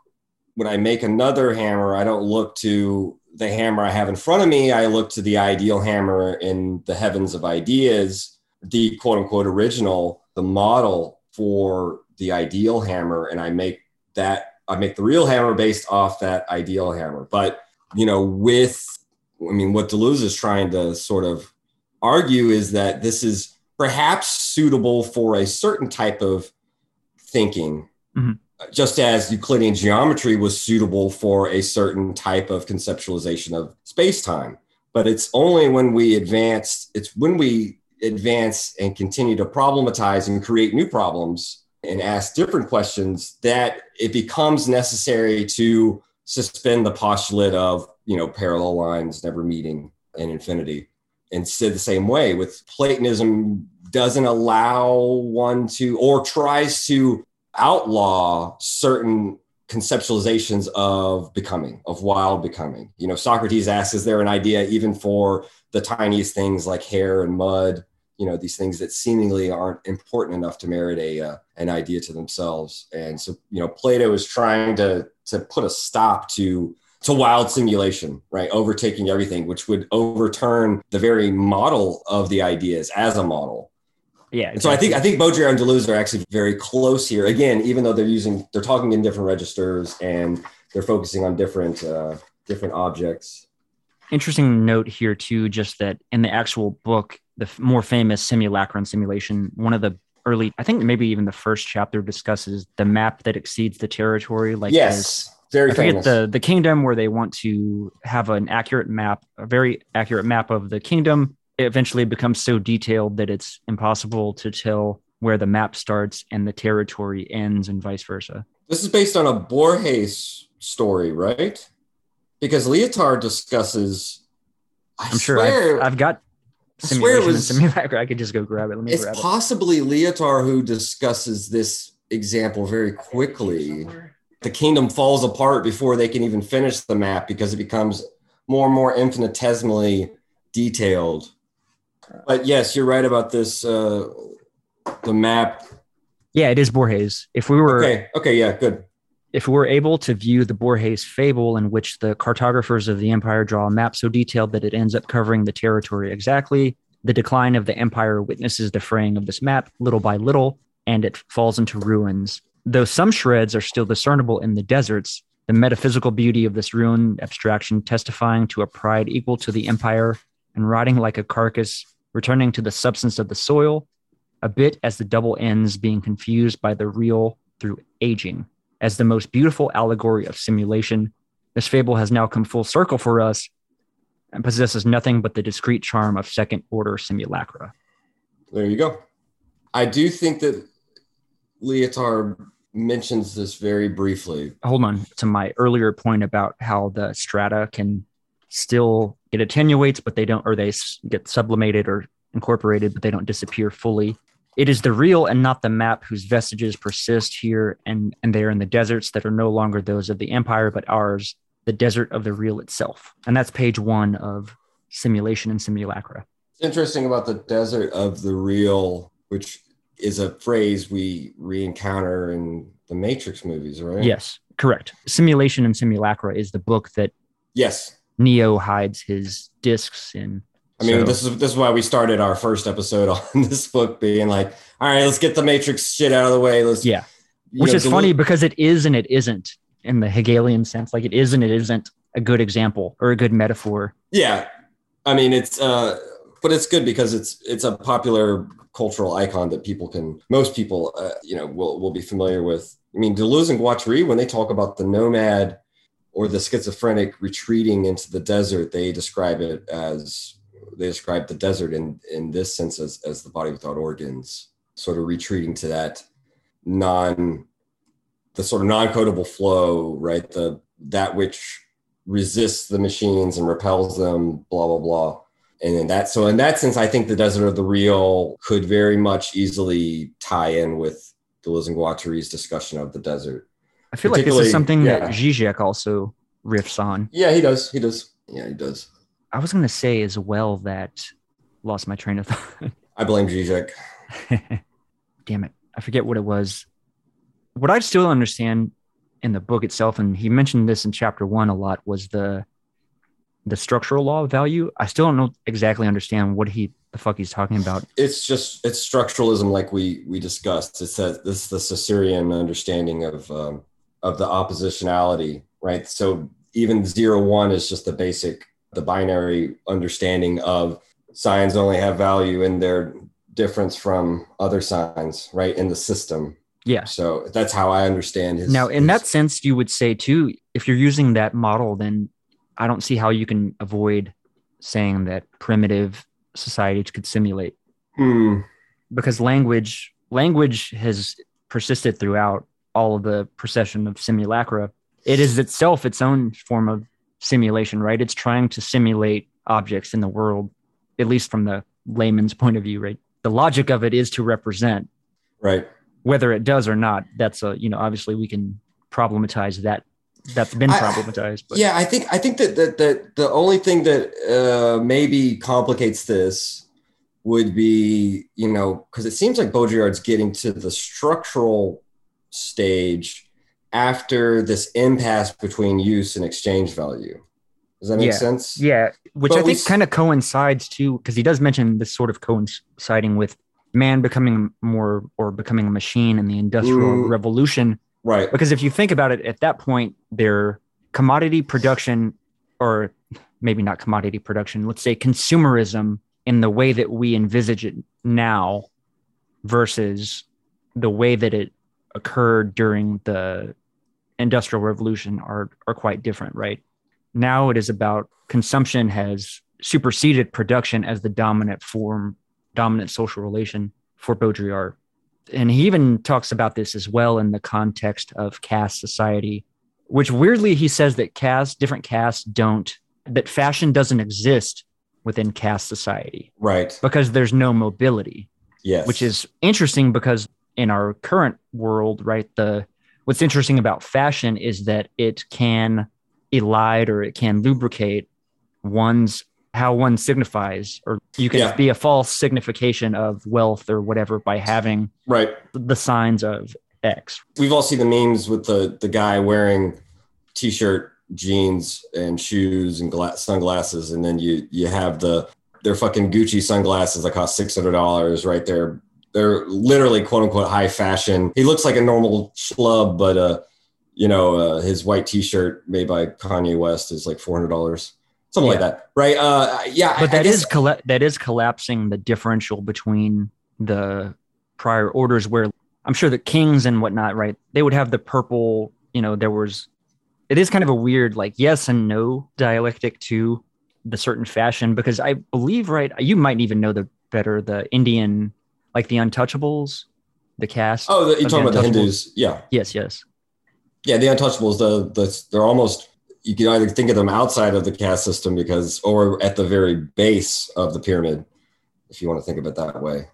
when I make another hammer, I don't look to the hammer I have in front of me. I look to the ideal hammer in the heavens of ideas, the quote unquote original, the model for the ideal hammer, and I make that I make the real hammer based off that ideal hammer. But you know, with I mean, what Deleuze is trying to sort of argue is that this is perhaps suitable for a certain type of thinking mm-hmm. just as Euclidean geometry was suitable for a certain type of conceptualization of space time. But it's only when we advance, it's when we advance and continue to problematize and create new problems and ask different questions that it becomes necessary to suspend the postulate of, you know, parallel lines never meeting in infinity. And said the same way with Platonism doesn't allow one to or tries to outlaw certain conceptualizations of becoming, of wild becoming. You know, Socrates asks, is there an idea even for the tiniest things like hair and mud? You know, these things that seemingly aren't important enough to merit a uh, an idea to themselves. And so, you know, Plato is trying to to put a stop to to wild simulation, right? Overtaking everything, which would overturn the very model of the ideas as a model. yeah And so I think I think Baudrillard and Deleuze are actually very close here. Again, even though they're using they're talking in different registers and they're focusing on different uh, different objects. Interesting note here too just that in the actual book the f- more famous Simulacra and Simulation one of the early i think maybe even the first chapter discusses the map that exceeds the territory like yes, very I forget the the kingdom where they want to have an accurate map, a very accurate map of the kingdom. It eventually becomes so detailed that it's impossible to tell where the map starts and the territory ends, and vice versa. this is based on a Borges story, right? Because Lyotard discusses. I I'm sure I've, I've got I swear it was-. I could just go grab it. Let me it's grab it. possibly Lyotard who discusses this example very quickly. the kingdom falls apart before they can even finish the map because it becomes more and more infinitesimally detailed. But yes, you're right about this. Uh, the map. Yeah, it is Borges. If we were Okay. Okay. Yeah. Good. If we're able to view the Borges fable, in which the cartographers of the empire draw a map so detailed that it ends up covering the territory exactly, the decline of the empire witnesses the fraying of this map little by little, and it falls into ruins. Though some shreds are still discernible in the deserts, the metaphysical beauty of this ruined abstraction testifying to a pride equal to the empire and rotting like a carcass, returning to the substance of the soil, a bit as the double ends being confused by the real through aging. As the most beautiful allegory of simulation, this fable has now come full circle for us and possesses nothing but the discrete charm of second order simulacra. There you go. I do think that Lyotard mentions this very briefly. Hold on to my earlier point about how the strata can still get attenuates, but they don't, or they get sublimated or incorporated, but they don't disappear fully. It is the real and not the map whose vestiges persist here and, and there in the deserts that are no longer those of the empire, but ours, the desert of the real itself. And that's page one of Simulation and Simulacra. It's interesting about the desert of the real, which is a phrase we re-encounter in the Matrix movies, right? Yes, correct. Simulation and Simulacra is the book that Yes. Neo hides his discs in. I mean, So- this is this is why we started our first episode on this book being like, all right, let's get the Matrix shit out of the way. Let's Yeah. which know, is funny because it is and it isn't in the Hegelian sense. Like it is and it isn't a good example or a good metaphor. Yeah, I mean it's uh, but it's good because it's it's a popular cultural icon that people can most people uh, you know will will be familiar with. I mean, Deleuze and Guattari when they talk about the nomad or the schizophrenic retreating into the desert, they describe it as they describe the desert in in this sense as as the body without organs, sort of retreating to that non the sort of non-codable flow, right? The that which resists the machines and repels them, blah blah blah. And in that, so in that sense, I think the desert of the real could very much easily tie in with Deleuze and Guattari's discussion of the desert. I feel like this is something yeah. that Zizek also riffs on. Yeah, he does. He does. Yeah, he does. I was going to say as well that lost my train of thought. I blame Zizek. Damn it. I forget what it was. What I still understand in the book itself, and he mentioned this in chapter one a lot, was the the structural law of value. I still don't know exactly understand what he the fuck he's talking about. It's just it's structuralism, like we we discussed. It's that this is the Saussurean understanding of um, of the oppositionality, right? So even zero one is just the basic, the binary understanding of signs only have value in their difference from other signs, right? In the system. Yeah. So that's how I understand his. Now, in his- that sense, you would say too, if you're using that model, then I don't see how you can avoid saying that primitive societies could simulate Hmm. because language language has persisted throughout all of the procession of simulacra. It is itself its own form of simulation, right? It's trying to simulate objects in the world, at least from the layman's point of view, right? The logic of it is to represent right. whether it does or not that's a you know obviously we can problematize that that's been problematized but yeah, I think I think that that, that the only thing that uh, maybe complicates this would be you know because it seems like Baudrillard's getting to the structural stage after this impasse between use and exchange value. Does that make Yeah. sense? yeah which But i think s- kind of coincides too because he does mention this sort of coinciding with man becoming more or becoming a machine in the industrial Mm. revolution Right. because if you think about it at that point their commodity production or maybe not commodity production let's say consumerism in the way that we envisage it now versus the way that it occurred during the industrial revolution are are quite different right now it is about consumption has superseded production as the dominant form dominant social relation for baudrillard and he even talks about this as well in the context of caste society which weirdly he says that caste different castes don't that fashion doesn't exist within caste society Right. because there's no mobility Yes. which is interesting because in our current world right the what's interesting about fashion is that it can elide or it can lubricate one's how one signifies or you can Yeah. be a false signification of wealth or whatever by having right. the signs of X. We've all seen the memes with the the guy wearing t-shirt, jeans, and shoes and gla- sunglasses, and then you you have the their fucking Gucci sunglasses that cost six hundred dollars right there. They're literally quote unquote high fashion. He looks like a normal schlub, but uh, you know, uh, his white T-shirt made by Kanye West is like four hundred dollars, something like that, right? Uh, yeah, But I- I that guess- is colla- that is collapsing the differential between the prior orders where I'm sure the kings and whatnot, right? They would have the purple, you know, there was it is kind of a weird like yes and no dialectic to the certain fashion because I believe right you might even know the better the Indian like the untouchables, the caste. Oh, the, you're talking about the Hindus, yeah, Yes, yes. yeah. The Untouchables, the the they're almost you can either think of them outside of the caste system because, or at the very base of the pyramid, if you want to think of it that way,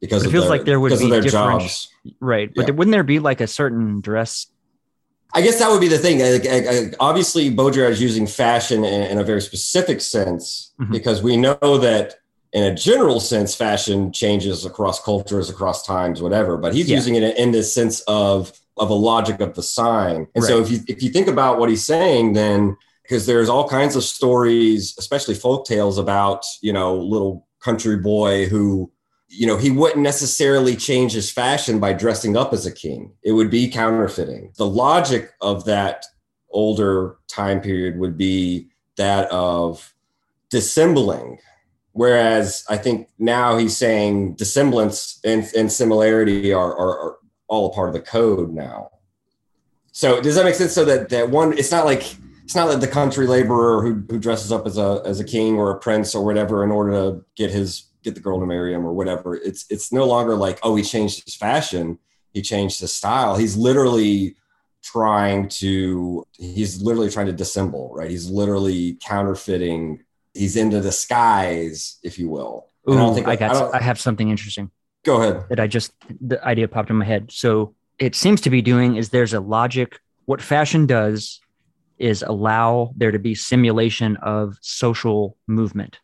because It feels their, like there would be their different- jobs. Right. But Yeah. wouldn't there be like a certain dress I guess that would be the thing. Like, like, like, obviously, Baudrillard is using fashion in, in a very specific sense Mhm. because we know that in a general sense, fashion changes across cultures, across times, whatever. But he's Yeah. using it in this sense of of a logic of the sign. And so, if you if you think about what he's saying, then because there's all kinds of stories, especially folk tales about you know little country boy who you know, he wouldn't necessarily change his fashion by dressing up as a king. It would be counterfeiting. The logic of that older time period would be that of dissembling. Whereas I think now he's saying dissemblance and, and similarity are, are, are all a part of the code now. So does that make sense? So that that one, it's not like it's not like the country laborer who, who dresses up as a as a king or a prince or whatever in order to get his get the girl to marry him or whatever. It's it's no longer like oh he changed his fashion, he changed his style. He's literally trying to he's literally trying to dissemble, right? He's literally counterfeiting. He's into disguise, if you will. Ooh, And I, got. don't- I have something interesting go ahead. that I just the idea popped in my head. So it seems to be doing is there's a logic. What fashion does is allow there to be simulation of social movement,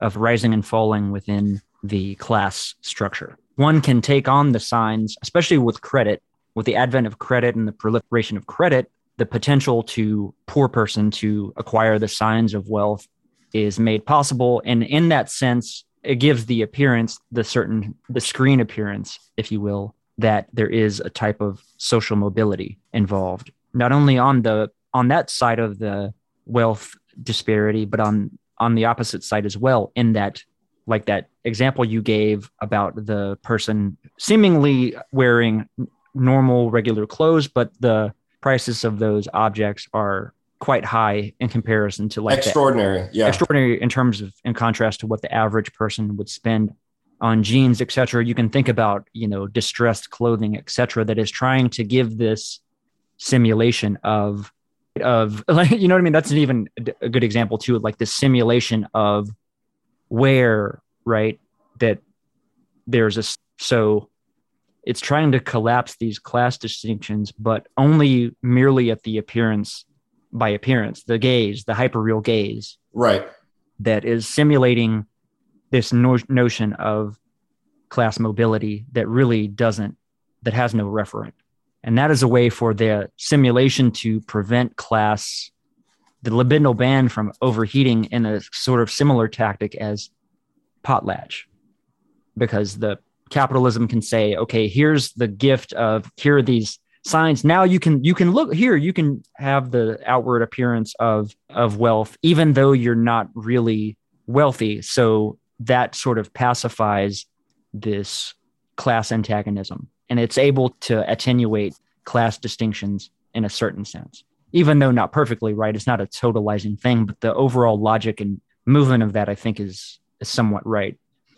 of rising and falling within the class structure. One can take on the signs, especially with credit, with the advent of credit and the proliferation of credit, the potential to poor person to acquire the signs of wealth is made possible. And in that sense, it gives the appearance, the certain, the screen appearance, if you will, that there is a type of social mobility involved, not only on the on that side of the wealth disparity, but on on the opposite side as well. In that, like that example you gave about the person seemingly wearing normal, regular clothes, but the prices of those objects are quite high in comparison to like the Extraordinary. Yeah. extraordinary in terms of in contrast to what the average person would spend on jeans etc you can think about you know distressed clothing etc that is trying to give this simulation of of like you know what i mean that's an even a good example too like the simulation of where right that there's a so it's trying to collapse these class distinctions but only merely at the appearance by appearance the gaze the hyperreal gaze right. that is simulating this no- notion of class mobility that really doesn't that has no referent and that is a way for the simulation to prevent class the libidinal band from overheating in a sort of similar tactic as potlatch because the capitalism can say okay here's the gift of here are these signs. Now you can you can look here you can have the outward appearance of of wealth even though you're not really wealthy. So that sort of pacifies this class antagonism and it's able to attenuate class distinctions in a certain sense. Even though not perfectly right? It's not a totalizing thing but the overall logic and movement of that i think is, is somewhat right.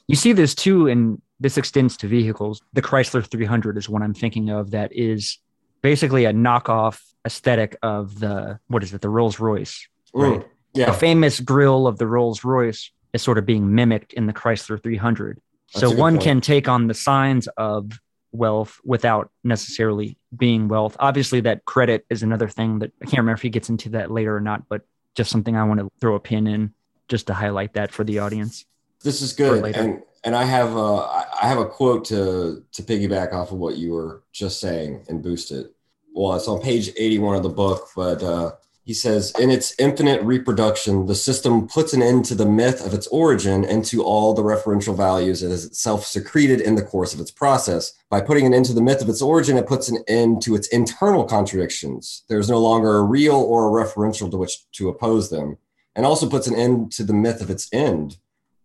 You see this too and this extends to vehicles. The chrysler 300 is one i'm thinking of that is basically a knockoff aesthetic of the what is it the rolls royce Mm. Right. the Yeah. famous grill of the rolls royce is sort of being mimicked in the chrysler 300 That's so one point. can take on the signs of wealth without necessarily being wealth obviously that credit is another thing that i can't remember if he gets into that later or not but just something i want to throw a pin in just to highlight that for the audience This is good. And and I have a I have a quote to to piggyback off of what you were just saying and boost it. Well, it's on page 81 of the book, but uh, he says, in its infinite reproduction, the system puts an end to the myth of its origin and to all the referential values it has itself secreted in the course of its process. By putting an end to the myth of its origin, it puts an end to its internal contradictions. There is no longer a real or a referential to which to oppose them, and also puts an end to the myth of its end,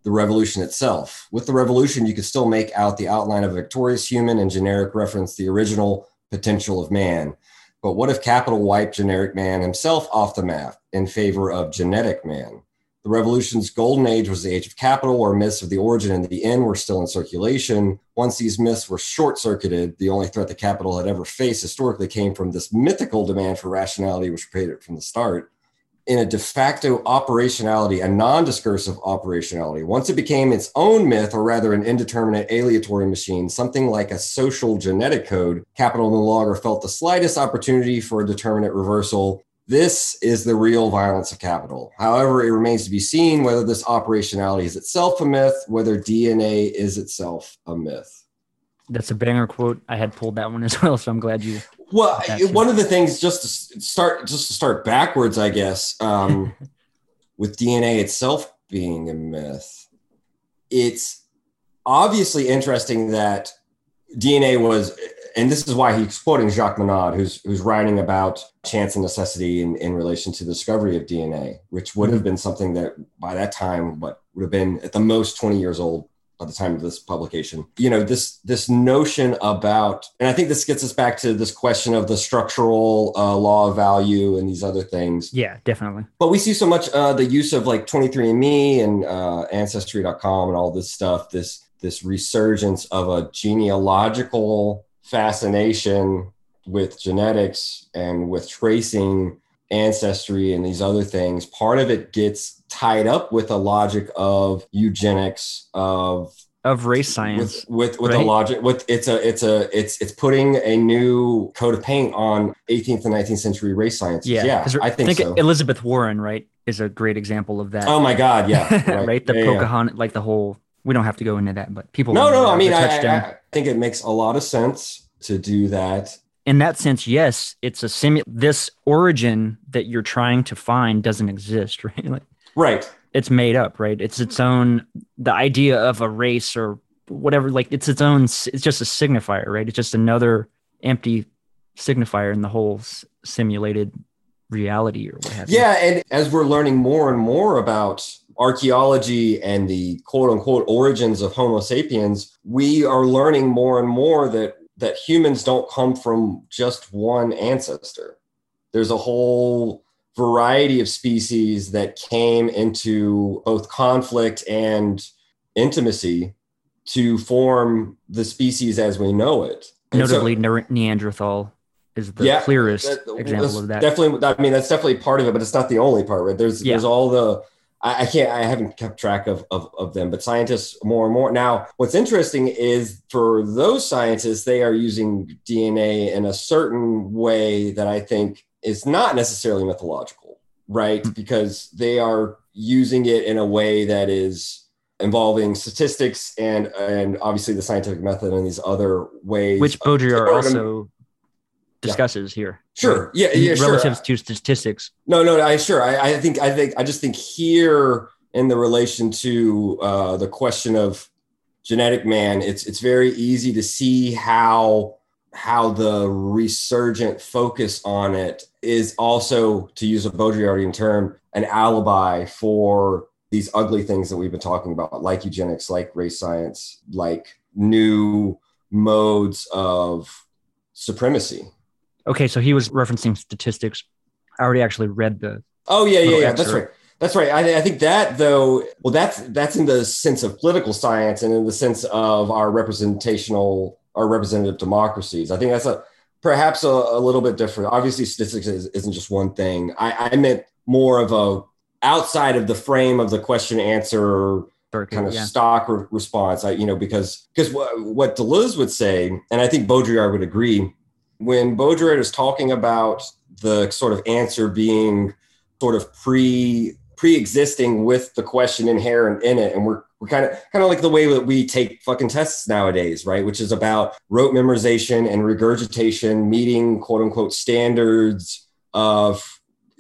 the revolution itself. With the revolution, you can still make out the outline of a victorious human and generic reference the original potential of man. But what if capital wiped generic man himself off the map in favor of genetic man? The revolution's golden age was the age of capital, where myths of the origin and the end were still in circulation. Once these myths were short circuited, the only threat that capital had ever faced historically came from this mythical demand for rationality, which created from the start in a de facto operationality, a non discursive operationality. Once it became its own myth, or rather an indeterminate aleatory machine, something like a social genetic code, capital no longer felt the slightest opportunity for a determinate reversal. This is the real violence of capital. However, it remains to be seen whether this operationality is itself a myth, whether DNA is itself a myth. That's a banger quote. I had pulled that one as well, so I'm glad you. Well, one of the things just to start just to start backwards, I guess, um, with DNA itself being a myth, it's obviously interesting that DNA was, and this is why he's quoting Jacques Monod, who's who's writing about chance and necessity in, in relation to the discovery of DNA, which would have been something that by that time, what would have been at the most 20 years old by the time of this publication. You know, this this notion about, and I think this gets us back to this question of the structural uh, law of value and these other things. Yeah, definitely. But we see so much uh, the use of like 23andMe and uh, Ancestry.com and all this stuff. This this resurgence of a genealogical fascination with genetics and with tracing ancestry and these other things. Part of it gets tied up with a logic of eugenics of Of race science. with with with a logic with it's a it's a it's it's putting a new coat of paint on 18th and 19th century race science yeah, yeah I think, so. Elizabeth Warren, right, is a great example of that. oh my god, yeah, right, the Yeah, yeah. Pocahontas, like the whole. We don't have to go into that, but people. No, no, I mean, the I. I think it makes a lot of sense to do that. in that sense, yes, it's a simu. This origin that you're trying to find doesn't exist, right? Like Right. it's made up, right? It's its own. The idea of a race or whatever, like it's its own. It's just a signifier, right? It's just another empty signifier in the whole s- simulated reality or what have you. Yeah, and as we're learning more and more about archaeology and the quote unquote origins of Homo sapiens, we are learning more and more that that humans don't come from just one ancestor. There's a whole variety of species that came into both conflict and intimacy to form the species as we know it. And so- Notably, Ne- Neanderthal is the Yeah, clearest that- example of that. Definitely, I mean that's definitely part of it, but it's not the only part. Right? There's Yeah. there's all the I, I can't I haven't kept track of, of of them, but scientists more and more now. What's interesting is for those scientists, they are using DNA in a certain way that I think is not necessarily mythological, right? Hmm. Because they are using it in a way that is involving statistics and and obviously the scientific method and these other ways which Baudrillard also discusses here. Sure. Yeah. Yeah. Sure. Relative to statistics. No, no, I sure. I, I think I think I just think here in the relation to uh, the question of genetic man, it's it's very easy to see how how the resurgent focus on it is also, to use a Baudrillardian term, an alibi for these ugly things that we've been talking about, like eugenics, like race science, like new modes of supremacy. Okay, so he was referencing statistics. I already actually read the. Oh yeah, yeah, yeah. That's right. That's right. I, I think that though, well, that's that's in the sense of political science and in the sense of our representational, our representative democracies. I think that's a perhaps a, a little bit different. Obviously, statistics is, isn't just one thing. I, I meant more of a outside of the frame of the question answer kind of yeah. stock re- response. I, you know, because because what, what Deleuze would say, and I think Baudrillard would agree, when Baudrillard is talking about the sort of answer being sort of pre pre-existing with the question inherent in it. And we're we're kind of kind of like the way that we take fucking tests nowadays right? Which is about rote memorization and regurgitation meeting quote unquote standards of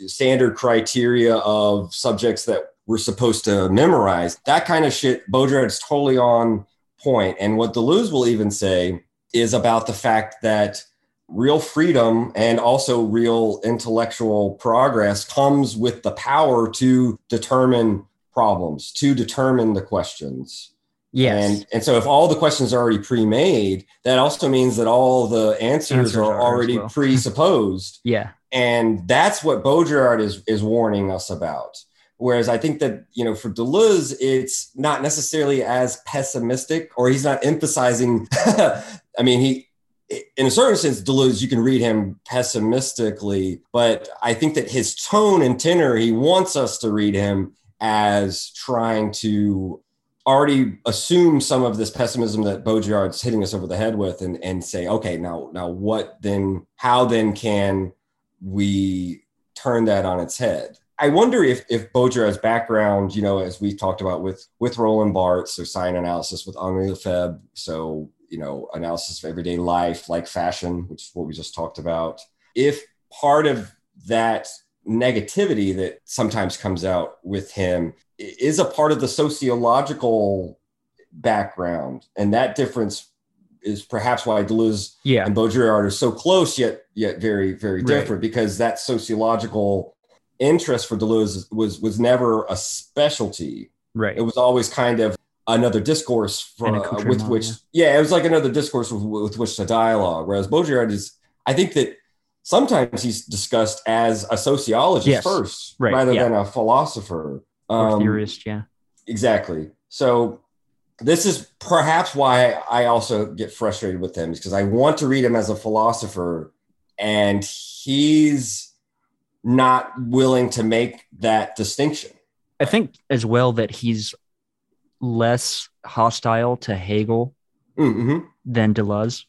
standard criteria of subjects that we're supposed to memorize. That kind of shit baudrillard's totally on point. And what deleuze will even say is about the fact that real freedom and also real intellectual progress comes with the power to determine problems, to determine the questions. Yes. And and so if all the questions are already pre-made, that also means that all the answers, Answers are, are already well. presupposed. yeah. And that's what Baudrillard is is warning us about. Whereas I think that you know for Deleuze, it's not necessarily as pessimistic, or he's not emphasizing. I mean, he in a certain sense, Deleuze, you can read him pessimistically, but I think that his tone and tenor, he wants us to read him as trying to already assume some of this pessimism that Baudrillard's hitting us over the head with and, and say, okay, now, now what then, how then can we turn that on its head? I wonder if if Baudrillard's background, you know, as we talked about with with Roland Barthes, so sign analysis with Henri Lefebvre, so you know, analysis of everyday life, like fashion, which is what we just talked about. If part of that negativity that sometimes comes out with him is a part of the sociological background, and that difference is perhaps why Deleuze Yeah. and Baudrillard are so close yet yet very very Right. different because that sociological interest for Deleuze was was never a specialty. Right. It was always kind of another discourse An uh, with which yeah. it was like another discourse with, with which to dialogue. Whereas Baudrillard is, I think that sometimes he's discussed as a sociologist Yes. first, Right, rather yeah. than a philosopher. or Um, theorist. Yeah. Exactly. So this is perhaps why I also get frustrated with him, is because I want to read him as a philosopher, and he's not willing to make that distinction. I think as well that he's less hostile to Hegel hmm than Deleuze.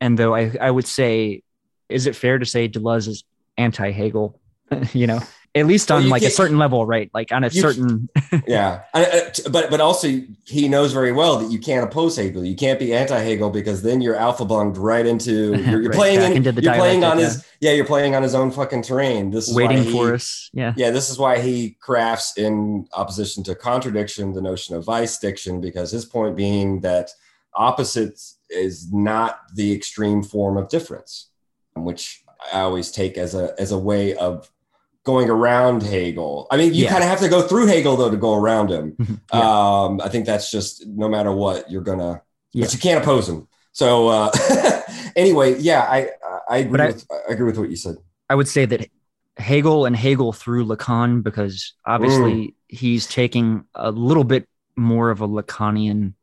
And though I, I would say, is it fair to say Deleuze is anti Hegel? you know, at least on you like a certain level, right? Like on a You- certain, Yeah, I- I- but but also he knows very well that you can't oppose Hegel. You can't be anti-Hegel because then you're alpha bunged right into you're, you're Right, playing in, into the you're playing on dialectic, his yeah you're playing on his own fucking terrain. This is why waiting he- for us. Yeah. Yeah, this is why he crafts in opposition to contradiction the notion of vice diction, because his point being that opposites is not the extreme form of difference, which I always take as a as a way of going around Hegel. I mean, you Yeah. kind of have to go through Hegel though to go around him. Yeah. Um, I think that's just no matter what you're gonna, Yeah. but you can't oppose him. So uh, anyway, yeah, I I agree I- with I agree with what you said. I would say that Hegel and Hegel through Lacan, because obviously Mm. he's taking a little bit more of a Lacanian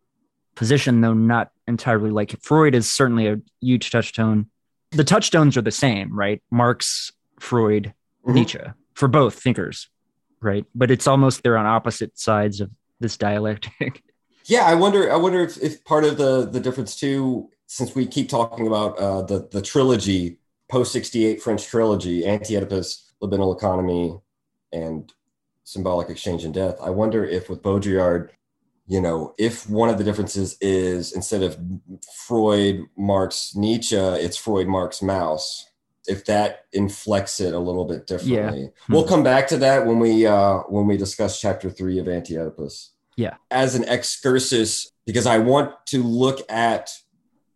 position, though not entirely like Freud is certainly a huge touchstone. The touchstones are the same, right? Marx, Freud, Mhm. Nietzsche for both thinkers, right? But it's almost they're on opposite sides of this dialectic. Yeah, I wonder. I wonder if, if part of the the difference too, since we keep talking about uh, the the trilogy, post sixty eight French trilogy, Anti Oedipus, Libidinal Economy, and Symbolic Exchange and Death. I wonder if with Baudrillard, you know, if one of the differences is instead of Freud, Marx, Nietzsche, it's Freud, Marx, Mauss. If that inflects it a little bit differently, Hmm. we'll come back to that when we uh, when we discuss chapter three of Anti Yeah. as an excursus because I want to look at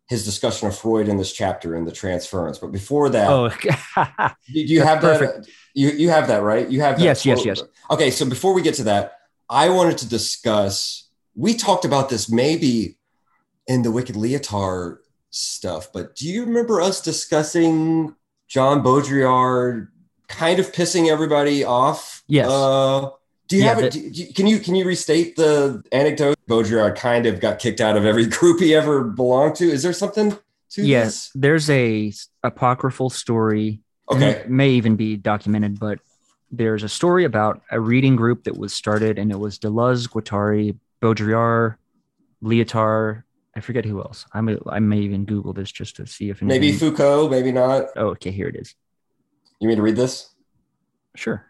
his discussion of Freud in this chapter in the transference. But before that, oh, do you have that? You you have that right? You have that Yes, yes, yes. Okay, so before we get to that, I wanted to discuss. We talked about this maybe in the Wicked Lyotard stuff, but do you remember us discussing John Baudrillard kind of pissing everybody off? Yes. Uh, do you Yeah, have it? can you can you restate the anecdote? Baudrillard kind of got kicked out of every group he ever belonged to. Is there something to yes, there's a apocryphal story Okay. it may even be documented, but there's a story about a reading group that was started, and it was Deleuze, Guattari, Baudrillard, Lyotard. I forget who else. I may I may even Google this just to see if Maybe anything- Foucault, maybe not. Oh, okay, here it is. You mean to read this? Sure.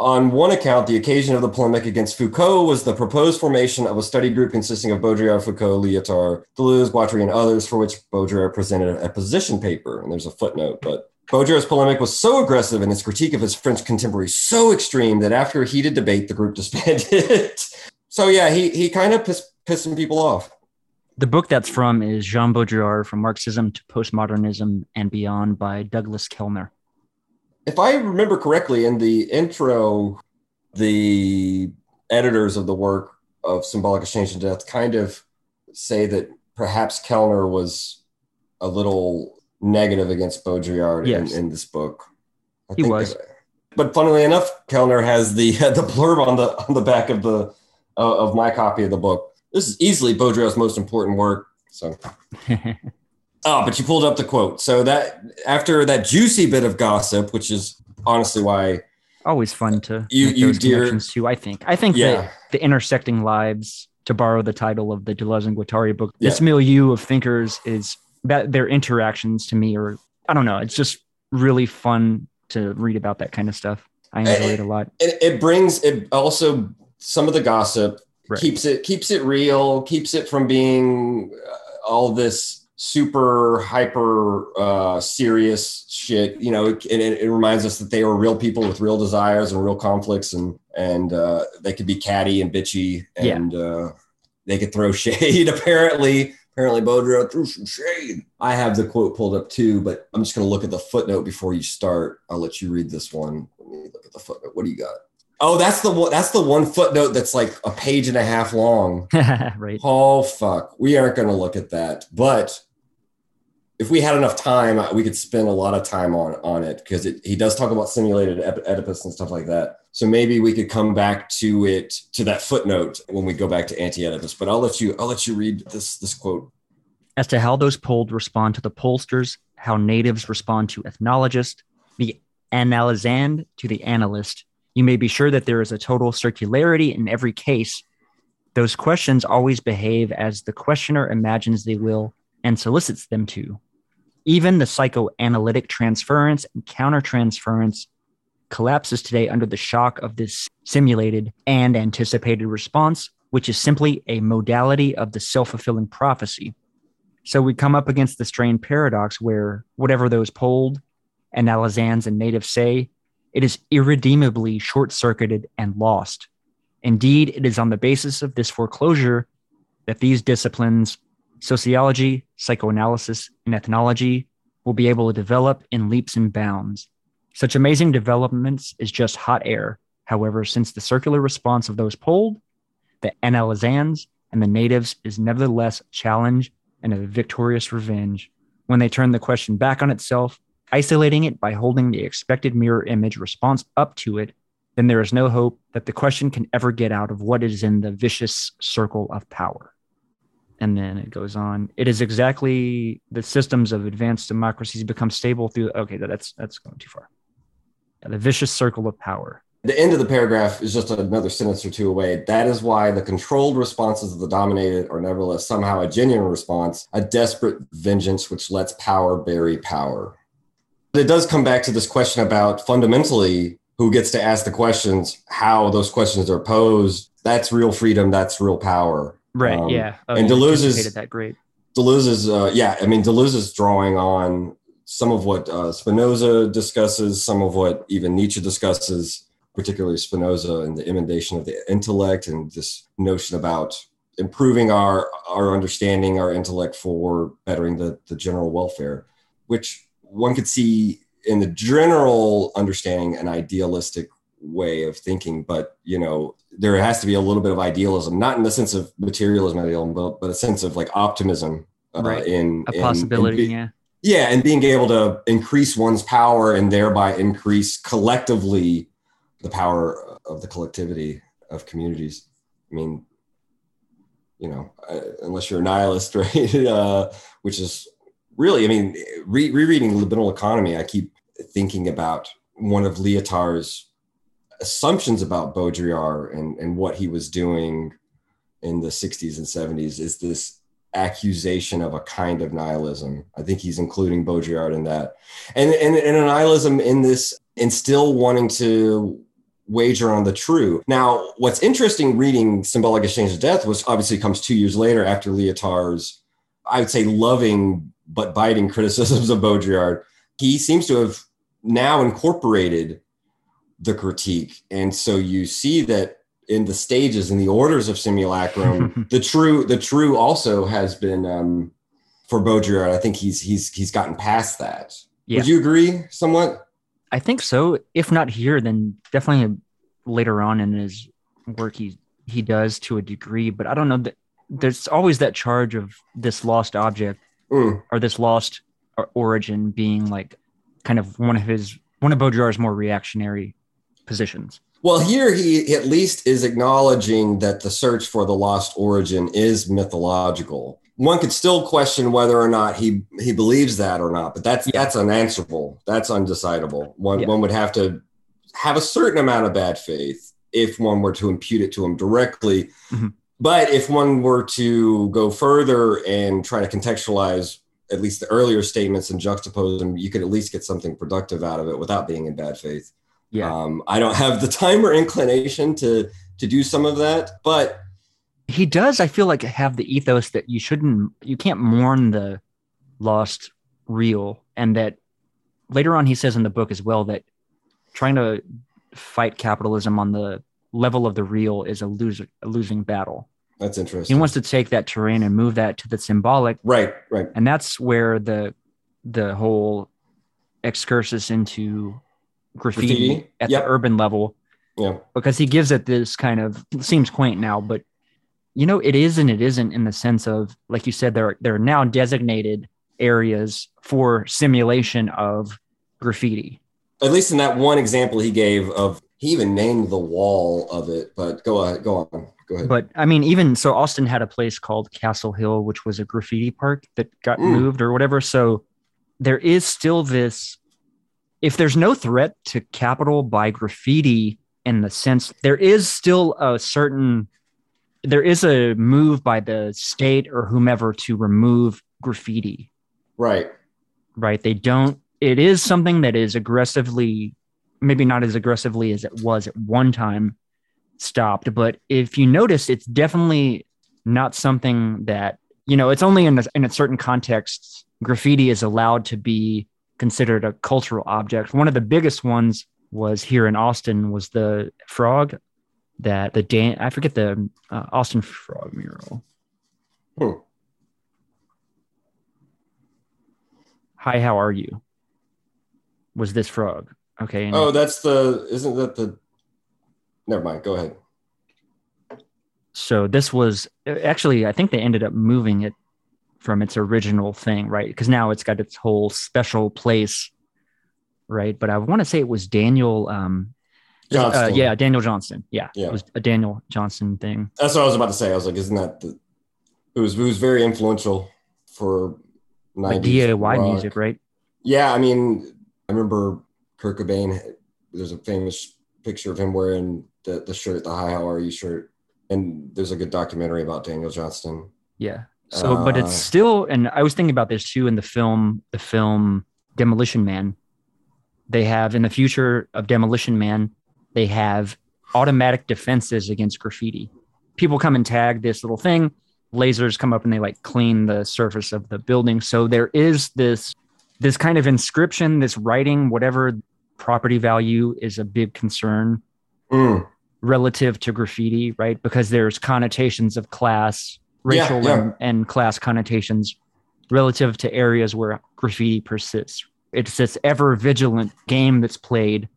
On one account, the occasion of the polemic against Foucault was the proposed formation of a study group consisting of Baudrillard, Foucault, Lyotard, Deleuze, Guattari, and others, for which Baudrillard presented a position paper. And there's a footnote, but Baudrillard's polemic was so aggressive and his critique of his French contemporary so extreme that after a heated debate, the group disbanded. so yeah, he he kind of pissed, pissed some people off. The book that's from is Jean Baudrillard From Marxism to Postmodernism and Beyond by Douglas Kellner. If I remember correctly, in the intro, the editors of the work of Symbolic Exchange and Death kind of say that perhaps Kellner was a little negative against Baudrillard Yes. in, in this book. I He was. that- but funnily enough, Kellner has the the blurb on the on the back of the uh, of my copy of the book. This is easily Baudrillard's most important work. So, oh, but you pulled up the quote. So that after that juicy bit of gossip, which is honestly why, Always fun to You- make you those dear- connections too. I think. I think yeah, that the intersecting lives, to borrow the title of the Deleuze and Guattari book, Yeah. this milieu of thinkers is that their interactions to me are I don't know. It's just really fun to read about that kind of stuff. I enjoy it a lot. it, it brings it also some of the gossip Right. keeps it keeps it real keeps it from being uh, all this super hyper uh serious shit. You know it, it, it reminds us that they were real people with real desires and real conflicts and and uh they could be catty and bitchy Yeah. and uh they could throw shade apparently. Apparently Baudrillard threw some shade. I have the quote pulled up too but i'm just going to look at the footnote before you start. I'll let you read this one. Let me look at the footnote. What do you got Oh, that's the one. That's the one footnote that's like a page and a half long. right. Oh fuck, we aren't going to look at that. But if we had enough time, uh, we could spend a lot of time on on it because it, he does talk about simulated Oedipus and stuff like that. So maybe we could come back to it to that footnote when we go back to anti-Oedipus. But I'll let you. I'll let you read this this quote. As to how those polled respond to the pollsters, how natives respond to ethnologists, the analysand to the analyst, you may be sure that there is a total circularity in every case. Those questions always behave as the questioner imagines they will and solicits them to. Even the psychoanalytic transference and countertransference collapses today under the shock of this simulated and anticipated response, which is simply a modality of the self fulfilling prophecy. So we come up against the strained paradox where whatever those polled, analysans, and natives say, it is irredeemably short circuited and lost. Indeed, it is on the basis of this foreclosure that these disciplines, sociology, psychoanalysis, and ethnology, will be able to develop in leaps and bounds. Such amazing developments is just hot air. However, since the circular response of those polled, the analysans, and the natives is nevertheless a challenge and a victorious revenge. When they turn the question back on itself, isolating it by holding the expected mirror image response up to it, then there is no hope that the question can ever get out of what is in the vicious circle of power. And then it goes on. It is exactly the systems of advanced democracies become stable through. Okay, that's that's going too far. The vicious circle of power. The end of the paragraph is just another sentence or two away. That is why the controlled responses of the dominated are nevertheless somehow a genuine response, a desperate vengeance which lets power bury power. It does come back to this question about fundamentally who gets to ask the questions, how those questions are posed. That's real freedom. That's real power. Right. Um, yeah. Oh, and Deleuze's- anticipated that great. Deleuze's, uh, yeah, I mean, Deleuze is drawing on some of what uh, Spinoza discusses, some of what even Nietzsche discusses, particularly Spinoza and the emendation of the intellect and this notion about improving our our understanding, our intellect for bettering the, the general welfare, which one could see in the general understanding an idealistic way of thinking, but you know, there has to be a little bit of idealism, not in the sense of materialism, idealism, but, but a sense of like optimism uh, Right. in A in- in possibility. be- yeah. yeah, and being able to increase one's power and thereby increase collectively the power of the collectivity of communities. I mean, you know, uh, unless you're a nihilist, right? Uh, which is really, I mean, re- rereading Libidinal Economy, I keep thinking about one of Lyotard's assumptions about Baudrillard and, and what he was doing in the 60s and 70s is this accusation of a kind of nihilism. I think he's including Baudrillard in that. And, and, and a nihilism in this, and still wanting to wager on the true. Now, what's interesting reading Symbolic Exchange of Death was obviously comes two years later after Lyotard's, I would say, loving but biting criticisms of Baudrillard. He seems to have now incorporated the critique. And so you see that in the stages in the orders of simulacrum, the true, the true also has been um, for Baudrillard. I think he's he's he's gotten past that. Yeah. Would you agree somewhat? I think so. If not here, then definitely later on in his work, he he does to a degree. But I don't know that there's always that charge of this lost object Mm. or this lost origin being like kind of one of his one of Baudrillard's more reactionary positions. Well, here he at least is acknowledging that the search for the lost origin is mythological. One could still question whether or not he he believes that or not, but that's that's unanswerable. That's undecidable. One Yeah. one would have to have a certain amount of bad faith if one were to impute it to him directly. Mhm. But if one were to go further and try to contextualize at least the earlier statements and juxtapose them, you could at least get something productive out of it without being in bad faith. Yeah, Um, I don't have the time or inclination to to do some of that, but he does. I feel like have the ethos that you shouldn't, you can't mourn the lost real, and that later on he says in the book as well that trying to fight capitalism on the level of the real is a loser, a losing battle. That's interesting. He wants to take that terrain and move that to the symbolic, right, right. and that's where the the whole excursus into graffiti, Graffiti? at Yep. the urban level Yeah. because he gives it this kind of seems quaint now, but you know it is and it isn't in the sense of like you said there are, there are now designated areas for simulation of graffiti. At least in that one example he gave of he even named the wall of it, but go ahead, go on. Go ahead. But I mean, even so, Austin had a place called Castle Hill, which was a graffiti park that got Mm. moved or whatever. So there is still this. If there's no threat to capital by graffiti in the sense, there is still a certain. There is a move by the state or whomever to remove graffiti, right. right? They don't. It is something that is aggressively, maybe not as aggressively as it was at one time, stopped. But if you notice, it's definitely not something that you know. It's only in a, in a certain context graffiti is allowed to be considered a cultural object. One of the biggest ones was here in Austin was the frog that the Dan I forget the uh, Austin frog mural. Hmm. Hi, how are you? Was this frog? Okay. Oh, that's the isn't that the never mind. Go ahead. so this was actually i think they ended up moving it from its original thing right because now it's got its whole special place right but i want to say it was daniel um uh, yeah daniel johnston yeah, Yeah. it was a daniel johnston thing That's what I was about to say. I was like, isn't that the it was it was very influential for 90s like diy rock. music right Yeah, I mean, I remember Kurt Cobain. There's a famous picture of him wearing the, the shirt, the "Hi, how are you" shirt, and there's a good documentary about Daniel Johnston. yeah. So but it's Uh, still and i was thinking about this too in the film the film demolition man. They have in the future of demolition man they have automatic defenses against graffiti. People come and tag this little thing. Lasers come up and they like clean the surface of the building. So there is this this kind of inscription this writing whatever property value is a big concern. Mm, relative to graffiti, right? Because there's connotations of class, racial yeah. And, and class connotations relative to areas where graffiti persists. It's this ever vigilant game that's played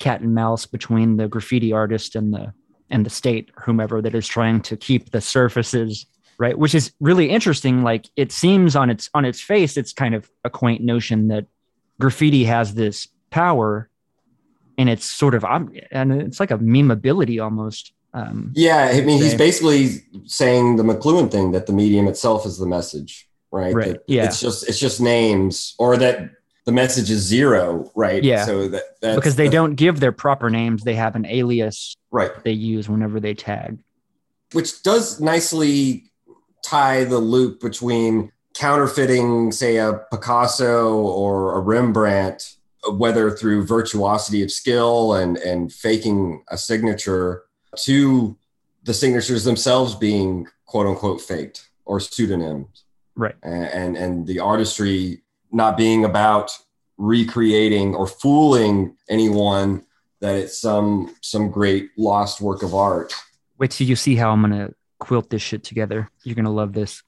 cat and mouse between the graffiti artist and the and the state whomever that is trying to keep the surfaces right which is really interesting like it seems on its on its face it's kind of a quaint notion that graffiti has this power and it's sort of and it's like a memeability almost um yeah, I mean, he's basically saying the McLuhan thing that the medium itself is the message, right? Right, That yeah. It's just it's just names, or that the message is zero, right? Yeah. So that that's, because they don't give their proper names they have an alias right. they use whenever they tag which does nicely tie the loop between counterfeiting, say, a Picasso or a Rembrandt whether through virtuosity of skill and and faking a signature to the signatures themselves being quote unquote faked or pseudonyms Right. and and, and the artistry not being about recreating or fooling anyone that it's some some great lost work of art Wait till you see how I'm gonna quilt this shit together. You're gonna love this.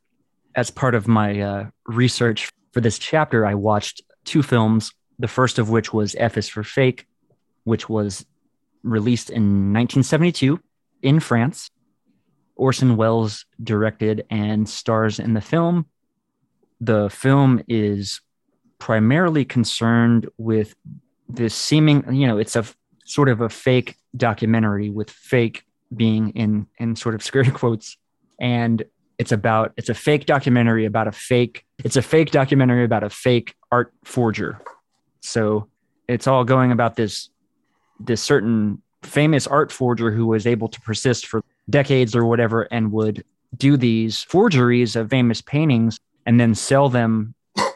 As part of my uh, research for this chapter, I watched two films. The first of which was F is for Fake, which was released in 1972 in France. Orson Welles directed and stars in the film. The film is primarily concerned with this seeming, you know, it's a sort of a fake documentary with fake being in in sort of scary quotes and it's about it's a fake documentary about a fake it's a fake documentary about a fake art forger so it's all going about this this certain famous art forger who was able to persist for decades or whatever and would do these forgeries of famous paintings and then sell them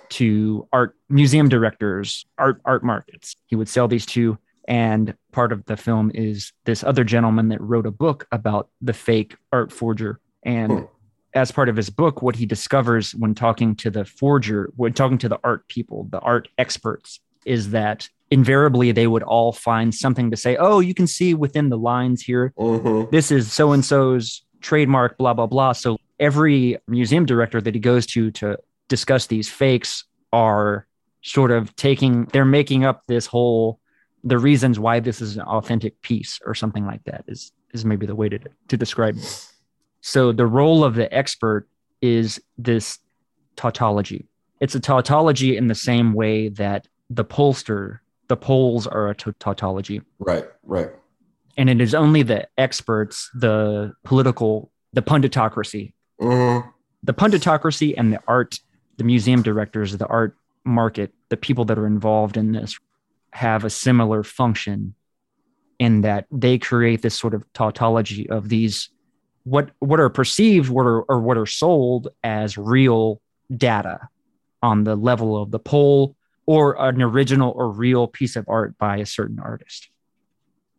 to art museum directors art art markets he would sell these to and part of the film is this other gentleman that wrote a book about the fake art forger and Hmm. as part of his book what he discovers when talking to the forger when talking to the art people the art experts is that invariably they would all find something to say oh you can see within the lines here Mhm. this is so and so's trademark, blah, blah, blah. So every museum director that he goes to to discuss these fakes are sort of taking, they're making up this whole, the reasons why this is an authentic piece or something like that is, is maybe the way to, to describe it. So the role of the expert is this tautology. It's a tautology in the same way that the pollster, the polls are a tautology. Right right. And it is only the experts, the political, the punditocracy, Mhm. the punditocracy and the art, the museum directors, the art market, the people that are involved in this have a similar function in that they create this sort of tautology of these what what are perceived what are or what are sold as real data on the level of the poll or an original or real piece of art by a certain artist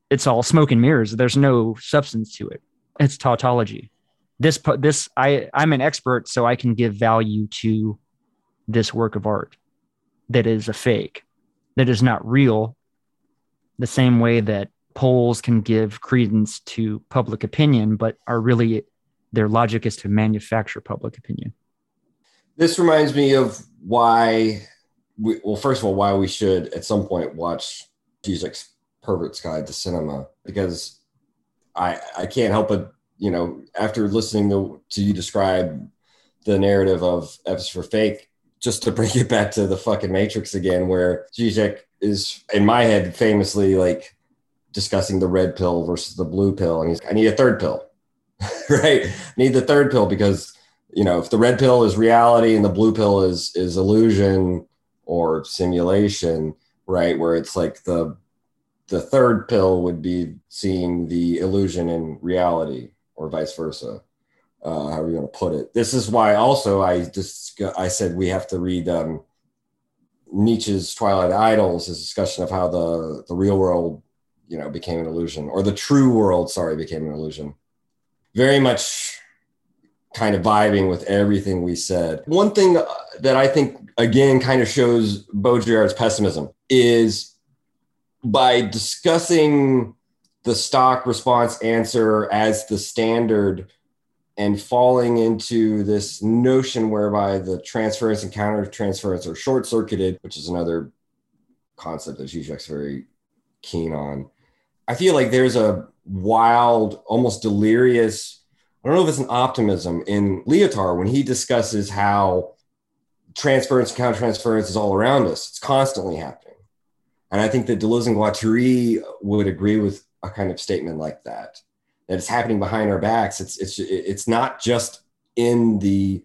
it's all smoke and mirrors. There's no substance to it. It's tautology. This this I I'm an expert, so I can give value to this work of art that is a fake, that is not real. The same way that polls can give credence to public opinion, but are really their logic is to manufacture public opinion. This reminds me of why, we, well, first of all, why we should at some point watch Zizek's Pervert's Guide to Cinema because I I can't help but you know after listening to, to you describe the narrative of F is for Fake, just to bring it back to the fucking Matrix again, where Zizek is in my head famously like discussing the red pill versus the blue pill, and he's I need a third pill, right? I need the third pill because you know if the red pill is reality and the blue pill is is illusion or simulation right where it's like the the third pill would be seeing the illusion in reality or vice versa uh how are we going to put it. This is why also i just i said we have to read um nietzsche's twilight idols his discussion of how the the real world you know became an illusion or the true world sorry became an illusion. Very much kind of vibing with everything we said. One thing that I think again kind of shows Baudrillard's pessimism is by discussing the stock response answer as the standard and falling into this notion whereby the transference and counter transference are short circuited, which is another concept that Zizek's very keen on. I feel like there's a wild, almost delirious I don't know if it's an optimism in Lyotard when he discusses how transference and countertransference is all around us. It's constantly happening. And I think that Deleuze and Guattari would agree with a kind of statement like that, that it's happening behind our backs. It's, it's, it's not just in the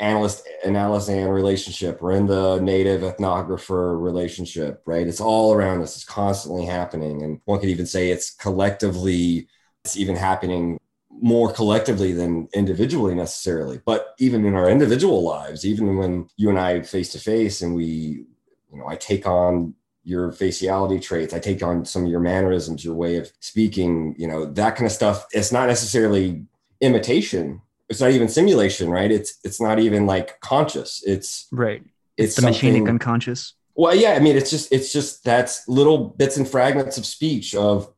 analyst analyst and relationship or in the native ethnographer relationship, right? It's all around us. It's constantly happening. And one could even say it's collectively, it's even happening more collectively than individually necessarily but even in our individual lives even when you and i face to face and we you know i take on your faciality traits. I take on some of your mannerisms, your way of speaking, you know, that kind of stuff. It's not necessarily imitation. It's not even simulation, right? It's it's not even like conscious. It's Right. it's, the machinic unconscious. well, yeah, I mean, it's just it's just that's little bits and fragments of speech of,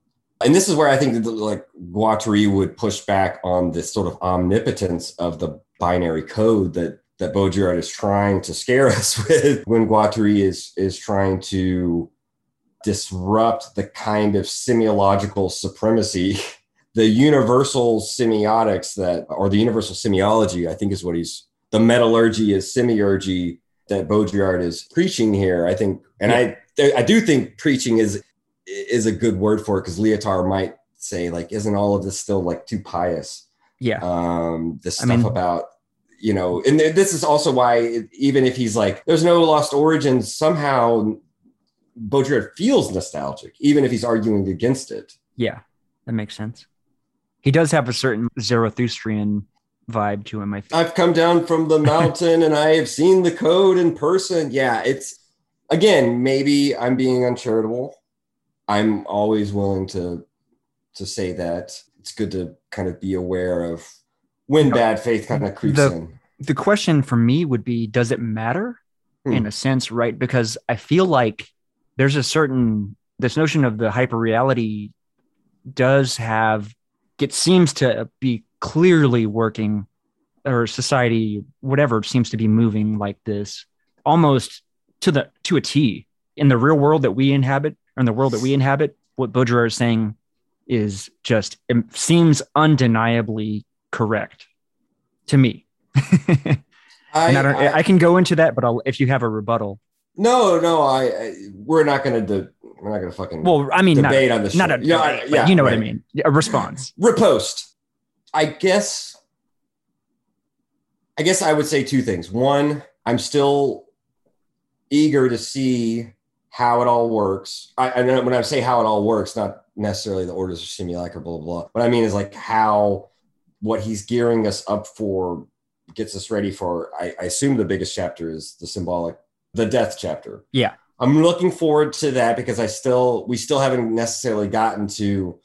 and this is where I think that like Guattari would push back on this sort of omnipotence of the binary code that that Baudrillard is trying to scare us with when Guattari is is trying to disrupt the kind of semiological supremacy, the universal semiotics that, or the universal semiology, I think is what he's the metallurgy is semiurgy that Baudrillard is preaching here. I think, and I I do think preaching is is a good word for it because Lyotard might say like, isn't all of this still like too pious? Yeah. Um, this I stuff mean- about you know, and th- this is also why it- even if he's like, there's no lost origins, somehow Baudrillard feels nostalgic, even if he's arguing against it. Yeah. That makes sense. He does have a certain Zarathustrian vibe to him, I think. I've come down from the mountain and I have seen the code in person. Yeah, it's again, maybe I'm being uncharitable. I'm always willing to to say that. It's good to kind of be aware of when bad faith kind of creeps The- in. the question for me would be does it matter Hmm. in a sense right because i feel like there's a certain this notion of the hyperreality does have it seems to be clearly working or society whatever seems to be moving like this almost to the to a t in the real world that we inhabit in the world that we inhabit what baudrillard is saying is just seems undeniably correct to me I, I, I- can go into that, but I'll, if you have a rebuttal. no, no, I, I we're not gonna do, we're not gonna fucking Well, I mean, not, debate on the show. not a, yeah, I- yeah, you know what I mean. A response. Repost. I guess I guess I would say two things. One, I'm still eager to see how it all works. I, I know when I say how it all works, not necessarily the orders of simulacra, blah, blah, blah. What I mean is like how what he's gearing us up for gets us ready for, I, I assume the biggest chapter is the symbolic, the death chapter. Yeah. I'm looking forward to that because I still, we still haven't necessarily gotten to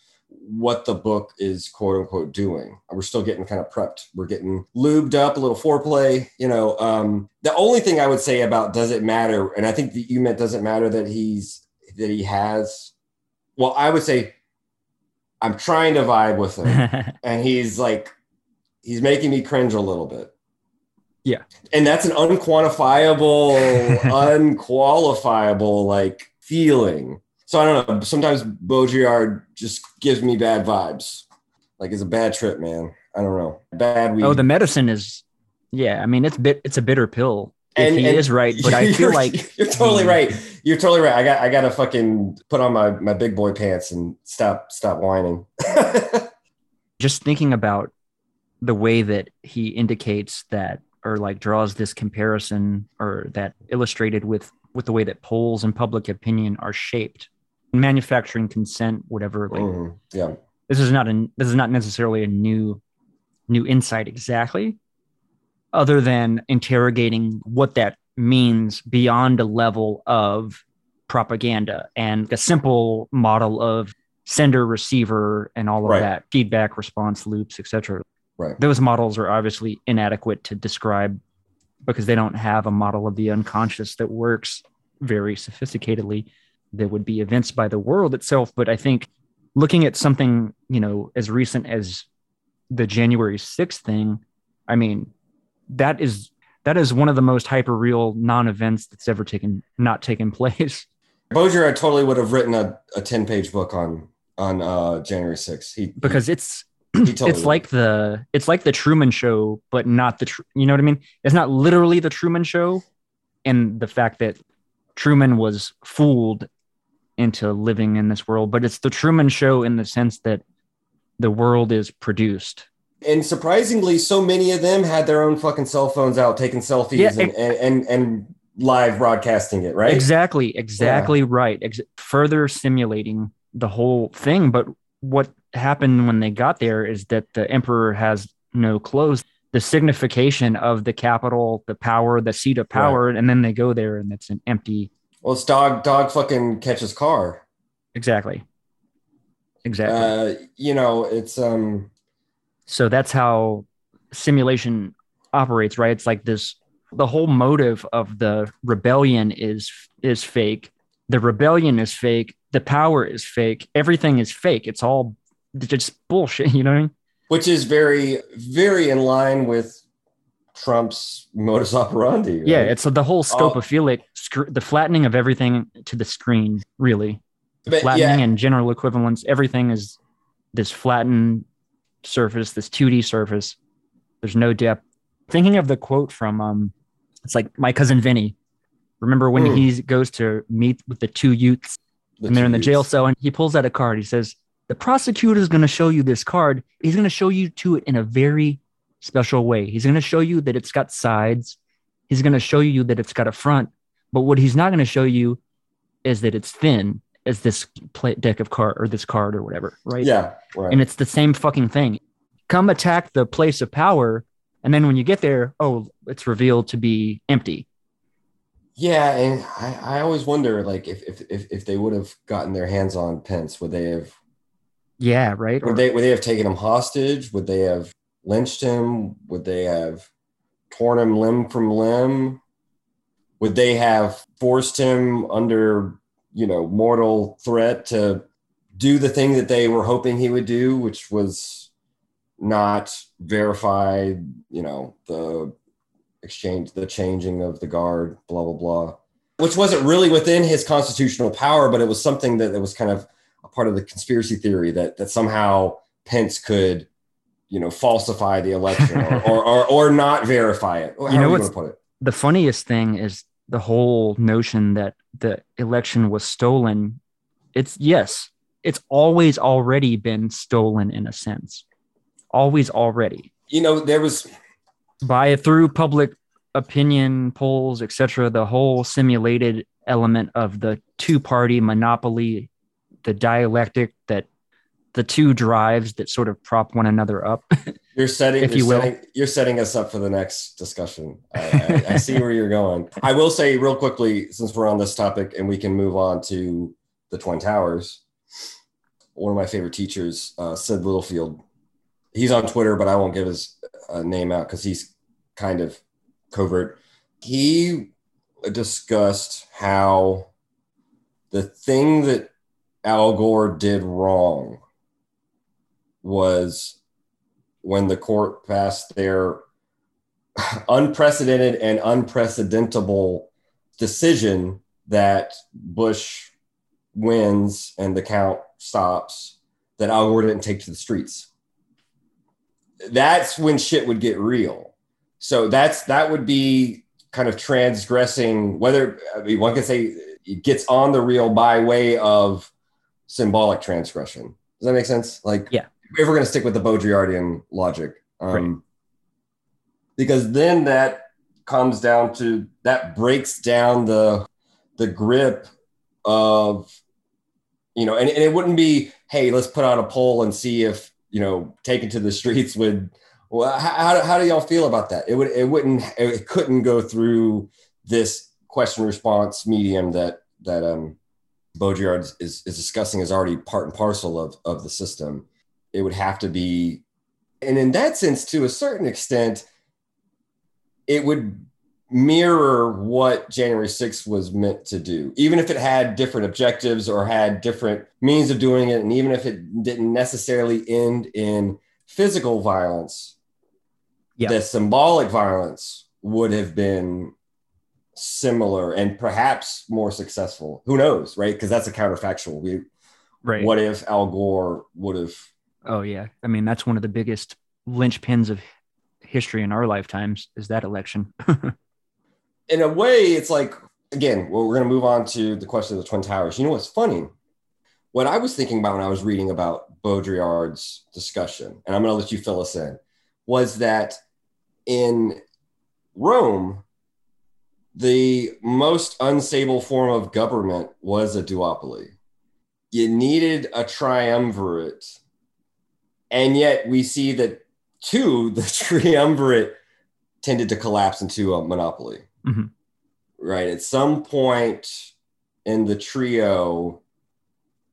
what the book is quote unquote doing. We're still getting kind of prepped. We're getting lubed up, a little foreplay. You know, um, the only thing I would say about does it matter, and I think that you meant does it matter that he's that he has. Well, I would say I'm trying to vibe with him, and he's like he's making me cringe a little bit. Yeah. and that's an unquantifiable, unqualifiable like feeling. So I don't know. Sometimes Baudrillard just gives me bad vibes. Like it's a bad trip, man. I don't know. Bad weed. oh, the medicine is, yeah. I mean, it's bit. It's a bitter pill. If And- he and is right, but I feel like you're totally the- right. You're totally right. I got I got to fucking put on my my big boy pants and stop stop whining. just thinking about the way that he indicates that or like draws this comparison or that illustrated with with the way that polls and public opinion are shaped manufacturing consent whatever like Mhm. Yeah. this is not a this is not necessarily a new new insight exactly other than interrogating what that means beyond a level of propaganda and a simple model of sender receiver and all of Right. that feedback response loops etc Right. those models are obviously inadequate to describe because they don't have a model of the unconscious that works very sophisticatedly that would be evinced by the world itself but i think looking at something you know as recent as the january 6th thing i mean that is that is one of the most hyper real non-events that's ever taken not taken place Bozier, I totally would have written a, a 10 page book on on uh January 6th. He because it's totally it's like the it's like the Truman Show, but not the Tr- you know what I mean. It's not literally the Truman Show, and the fact that Truman was fooled into living in this world, but it's the Truman Show in the sense that the world is produced. and surprisingly, so many of them had their own fucking cell phones out taking selfies Yeah, and, and, and and live broadcasting it, right? Exactly, exactly right. Ex- further simulating the whole thing. But what happened when they got there is that the emperor has no clothes. The signification of the capital, the power, the seat of power, and then they go there and it's an empty Well, it's dog dog fucking catches car. Exactly. Exactly. Uh, you know, it's um so that's how simulation operates, right? It's like this the whole motive of the rebellion is is fake. The rebellion is fake. The power is fake. Everything is fake. It's all just bullshit, you know what I mean? which is very very in line with Trump's modus operandi. right? Yeah, it's the whole scope Oh. of feel sc- the flattening of everything to the screen, really. But flattening yeah, and general equivalence. Everything is this flattened surface, this 2D surface. There's no depth. Thinking of the quote from um, it's like my cousin Vinny. Remember when Hmm. he goes to meet with the two youths and they're in the jail cell and he pulls out a card. He says, The prosecutor is going to show you this card. He's going to show you to it in a very special way. He's going to show you that it's got sides. He's going to show you that it's got a front. But what he's not going to show you is that it's thin as this play, deck of card or this card or whatever. Right. Yeah, right. And it's the same fucking thing. Come attack the place of power. And then when you get there, oh, it's revealed to be empty. yeah, and I, I always wonder like if, if if if they would have gotten their hands on Pence, would they have Yeah. Right. would they would they have taken him hostage? Would they have lynched him? Would they have torn him limb from limb? Would they have forced him under, you know, mortal threat to do the thing that they were hoping he would do, which was not verify, you know, the exchange, the changing of the guard, blah, blah, blah, which wasn't really within his constitutional power, but it was something that, that was kind of a part of the conspiracy theory that, that somehow Pence could, you know, falsify the election or, or, or, or not verify it. How You know are what's- going it? the funniest thing is the whole notion that the election was stolen. It's yes, it's always already been stolen in a sense. Always already You know, there was, by through public opinion polls, etc. The whole simulated element of the two-party monopoly, the dialectic that the two drives that sort of prop one another up. You're setting, If you're you will. setting, you're setting us up for the next discussion. I, I, I see where you're going. I will say real quickly, since we're on this topic, and we can move on to the Twin Towers. One of my favorite teachers, uh, Sid Littlefield. He's on Twitter, but I won't give his uh, name out because he's kind of covert. He discussed how the thing that Al Gore did wrong was when the court passed their unprecedented and unprecedentable decision that Bush wins and the count stops, that Al Gore didn't take to the streets. That's when shit would get real. So that's that would be kind of transgressing whether I mean, one could say it gets on the real by way of symbolic transgression. Does that make sense? Like, Yeah. If we're going to stick with the Baudrillardian logic, um, Right. because then that comes down to that breaks down the the grip of you know, and, and it wouldn't be, hey, let's put out a poll and see if you know taken to the streets would. Well, how, how, how do y'all feel about that? It would it wouldn't it couldn't go through this question response medium that that um Baudrillard is, is discussing is already part and parcel of, of the system. It would have to be, and in that sense, to a certain extent, it would mirror what January 6th was meant to do, even if it had different objectives or had different means of doing it, and even if it didn't necessarily end in physical violence, Yeah. the symbolic violence would have been similar and perhaps more successful. Who knows, right? Because that's a counterfactual. We, right. What if Al Gore would have? Oh yeah. I mean, that's one of the biggest linchpins of history in our lifetimes is that election. In a way, it's like again. Well, we're going to move on to the question of the Twin Towers. You know what's funny? What I was thinking about when I was reading about Baudrillard's discussion, and I'm going to let you fill us in, was that in Rome, the most unstable form of government was a duopoly. You needed a triumvirate. And yet we see that two, the triumvirate tended to collapse into a monopoly. Mhm. Right. At some point, in the trio,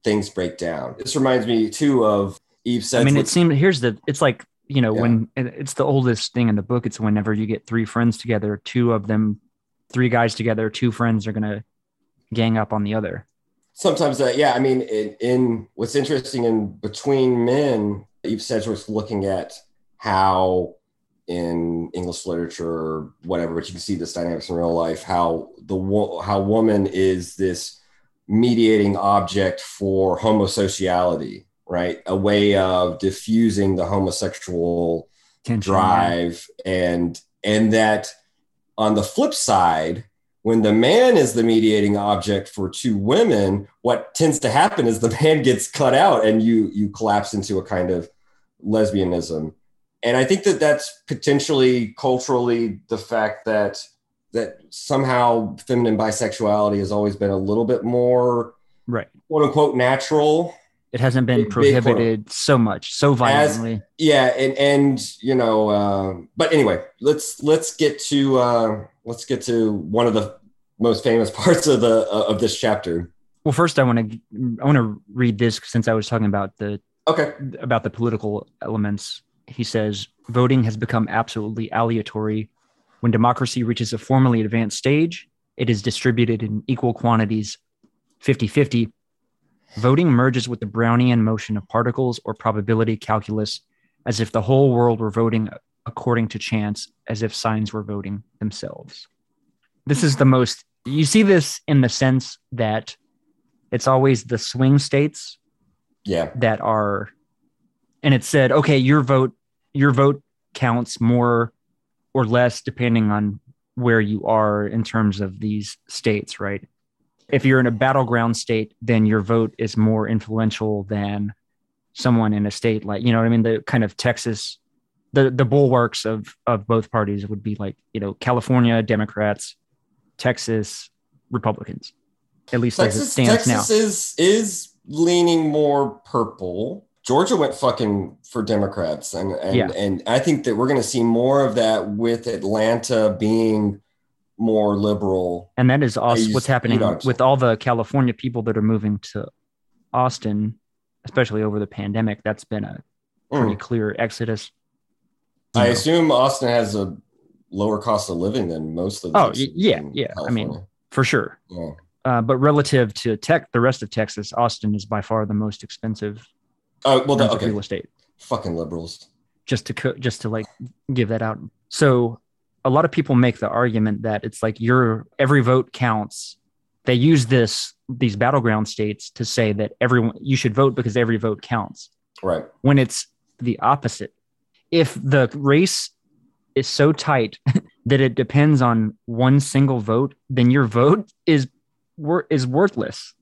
things break down. This reminds me too of Eve said. I mean, it seemed here's the it's like you know Yeah. when it's the oldest thing in the book. It's whenever you get three friends together, two of them, three guys together, two friends are gonna gang up on the other. sometimes that yeah i mean in, in what's interesting in between men eve sedgwick's looking at how in english literature whatever but you can see this dynamics in real life how the wo- how woman is this mediating object for homosociality right a way of diffusing the homosexual Tension, yeah. drive and and that on the flip side when the man is the mediating object for two women what tends to happen is the man gets cut out and you you collapse into a kind of lesbianism and i think that that's potentially culturally the fact that that somehow feminine bisexuality has always been a little bit more Right. quote unquote natural It hasn't been Big- big prohibited so much, so violently. yeah and and you know uh, but anyway let's let's get to uh let's get to one of the most famous parts of the uh, of this chapter well, first I want to I want to read this since I was talking about the okay about the political elements. He says voting has become absolutely aleatory. When democracy reaches a formally advanced stage, it is distributed in equal quantities 50 50. Voting merges with the Brownian motion of particles or probability calculus as if the whole world were voting according to chance, as if signs were voting themselves. This is the most, you see this in the sense that it's always the swing states yeah. that are and it said okay your vote your vote counts more or less depending on where you are in terms of these states right? If you're in a battleground state then your vote is more influential than someone in a state like you know what i mean? The kind of texas the the bulwarks of of both parties would be like you know california democrats texas republicans at least as it texas stands texas now is is leaning more purple georgia went fucking for democrats and and, Yeah. and i think that we're going to see more of that with atlanta being more liberal and that is also what's happening with all the California people that are moving to Austin, especially over the pandemic. That's been a pretty Mm. clear exodus. I know, assume austin has a lower cost of living than most of the Oh, yeah, yeah. I mean, for sure. Yeah. Uh, but relative to tech, the rest of Texas, Austin is by far the most expensive Oh well, the, okay. real estate. Fucking liberals. Just to co- just to like give that out. So a lot of people make the argument that it's like your every vote counts. They use this these battleground states to say that everyone you should vote because every vote counts. Right. when it's the opposite. If the race is so tight that it depends on one single vote, then your vote is wor- is worthless.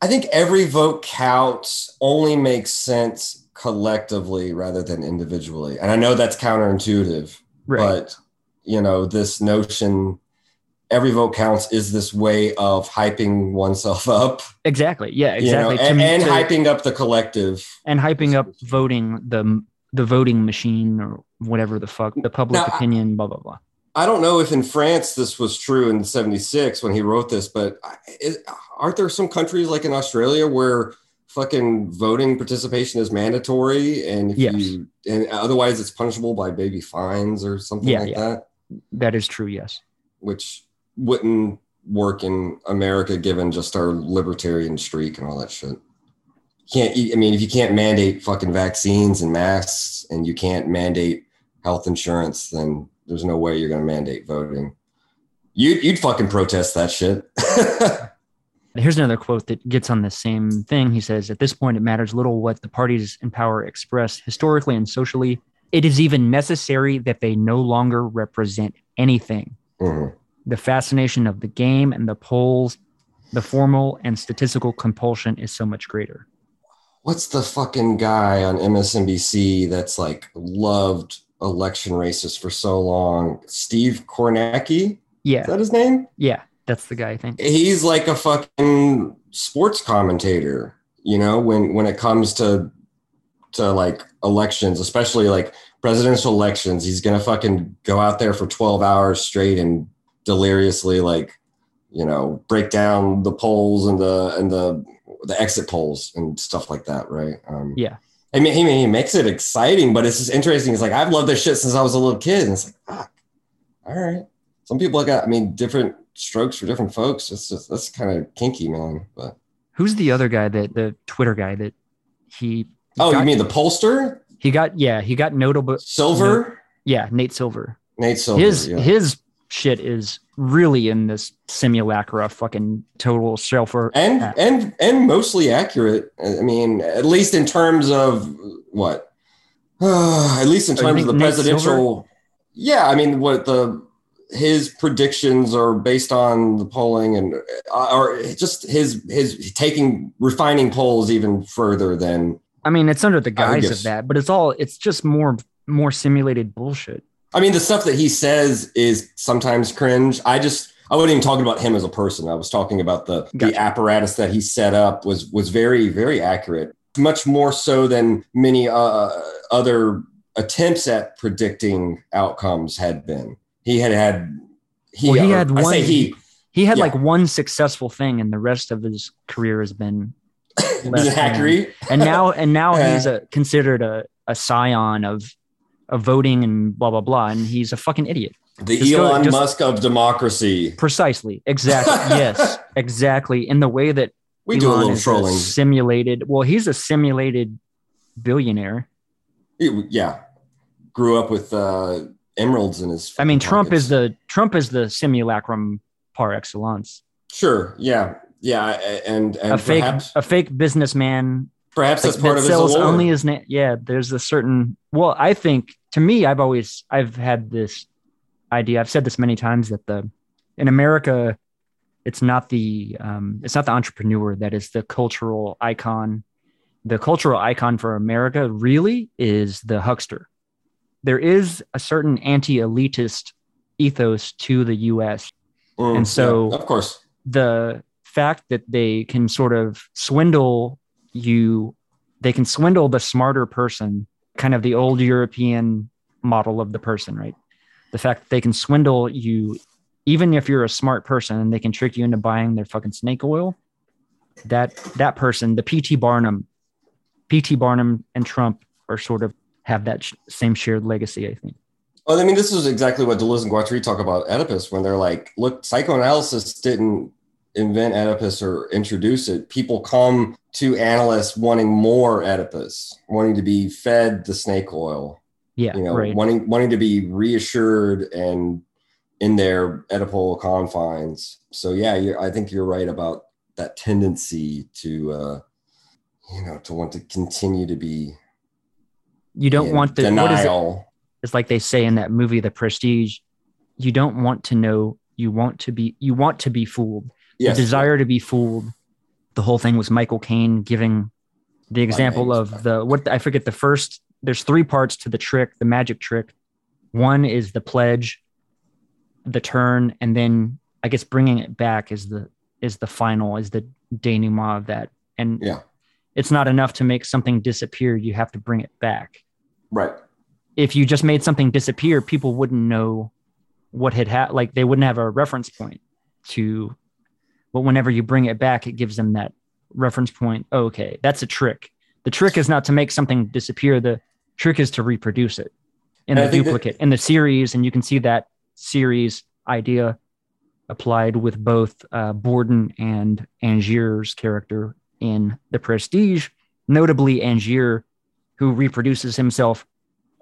I think every vote counts only makes sense collectively rather than individually. And I know that's counterintuitive, right. but you know, this notion every vote counts is this way of hyping oneself up, exactly. Yeah, you know, exactly. To and, and hyping up the collective. and hyping up voting the the voting machine or whatever the fuck the public Now, opinion blah blah blah. I don't know if in France this was true in 76 when he wrote this, but is, aren't there some countries like in Australia where fucking voting participation is mandatory and if Yes. you and otherwise it's punishable by baby fines or something Yeah, like yeah. that, That is true. Yes. which wouldn't work in America given just our libertarian streak and all that shit. Can't I mean if you can't mandate fucking vaccines and masks and you can't mandate health insurance, then there's no way you're going to mandate voting. You'd, you'd fucking protest that shit. Here's another quote that gets on the same thing. He says, At this point, it matters little what the parties in power express historically and socially. It is even necessary that they no longer represent anything. Mhm. The fascination of the game and the polls, the formal and statistical compulsion is so much greater. What's the fucking guy on MSNBC that's like loved election races for so long? Steve Kornacki? Yeah. Is that his name? Yeah. That's the guy, I think. he's like a fucking sports commentator you know when when it comes to to like elections especially like presidential elections he's gonna fucking go out there for 12 hours straight and deliriously like you know, break down the polls and the and the the exit polls and stuff like that, right? Um, Yeah. I mean, he, he makes it exciting, but it's just interesting. It's like I've loved this shit since I was a little kid, and it's like, fuck, all right. Some people got, I mean, different strokes for different folks. It's just that's kind of kinky, man. But Who's the other guy that the Twitter guy that he oh, got, you mean the pollster he got yeah, he got notable Silver? yeah, Nate Silver. Nate Silver. his yeah. his shit is really in this simulacra fucking total shelfer and Yeah. and and mostly accurate. I mean, at least in terms of what, at least in terms of the Nate presidential. Yeah, I mean, what the his predictions are based on the polling and uh, or just his his taking refining polls even further than. I mean, it's under the guise of that, but it's all it's just more more simulated bullshit. I mean, the stuff that he says is sometimes cringe. I just I wasn't even talking about him as a person. I was talking about the the apparatus that he set up was was very very accurate, much more so than many uh, other attempts at predicting outcomes had been. He had had he, Well, he or had I say one- he He had Yeah. like one successful thing, and the rest of his career has been accurate. And now, and now he's a considered a, a scion of of voting and blah blah blah, and he's a fucking idiot. The Just go- Elon just- Musk of democracy. Precisely, exactly, yes, exactly. In the way that We do a little is trolling. simulated. Well, he's a simulated billionaire. He- yeah, grew up with uh, emeralds in his. I mean, Trump pockets. is the Trump is the simulacrum par excellence. Sure. Yeah. Yeah. And and a fake perhaps a fake businessman perhaps like, that's part that of his sells allure. only his name. Yeah, there's a certain. Well, I think to me, I've always I've had this idea. I've said this many times that the in America, it's not the um, it's not the entrepreneur that is the cultural icon. The cultural icon for America really is the huckster. There is a certain anti-elitist ethos to the U.S. Mm, and so- yeah, of course, the fact that they can sort of swindle you they can swindle the smarter person kind of the old european model of the person right? The fact that they can swindle you even if you're a smart person and they can trick you into buying their fucking snake oil that that person the pt barnum pt barnum and trump are sort of have that sh- same shared legacy i think. Well, I mean, this is exactly what Deleuze and Guattari talk about Oedipus when they're like, look, psychoanalysis didn't invent Oedipus or introduce it. People come to analysts wanting more Oedipus, wanting to be fed the snake oil, yeah you know, right wanting wanting to be reassured and in their Oedipal confines. So yeah, you're, I think you're right about that tendency to, uh, you know, to want to continue to be you don't want the what is it denial. it's like they say in that movie the prestige you don't want to know you want to be you want to be fooled Yes, the desire to be fooled the whole thing was michael caine giving the example of the what i forget the first there's three parts to the trick the magic trick one is the pledge the turn and then i guess bringing it back is the is the final is the denouement of that and Yeah. it's not enough to make something disappear you have to bring it back right. if you just made something disappear, people wouldn't know what had happened. Like they wouldn't have a reference point to. But whenever you bring it back, it gives them that reference point. Oh, okay, that's a trick. The trick is not to make something disappear. The trick is to reproduce it in And the think that- duplicate in the series, and you can see that series idea applied with both uh, Borden and Angier's character in The Prestige, notably Angier, who reproduces himself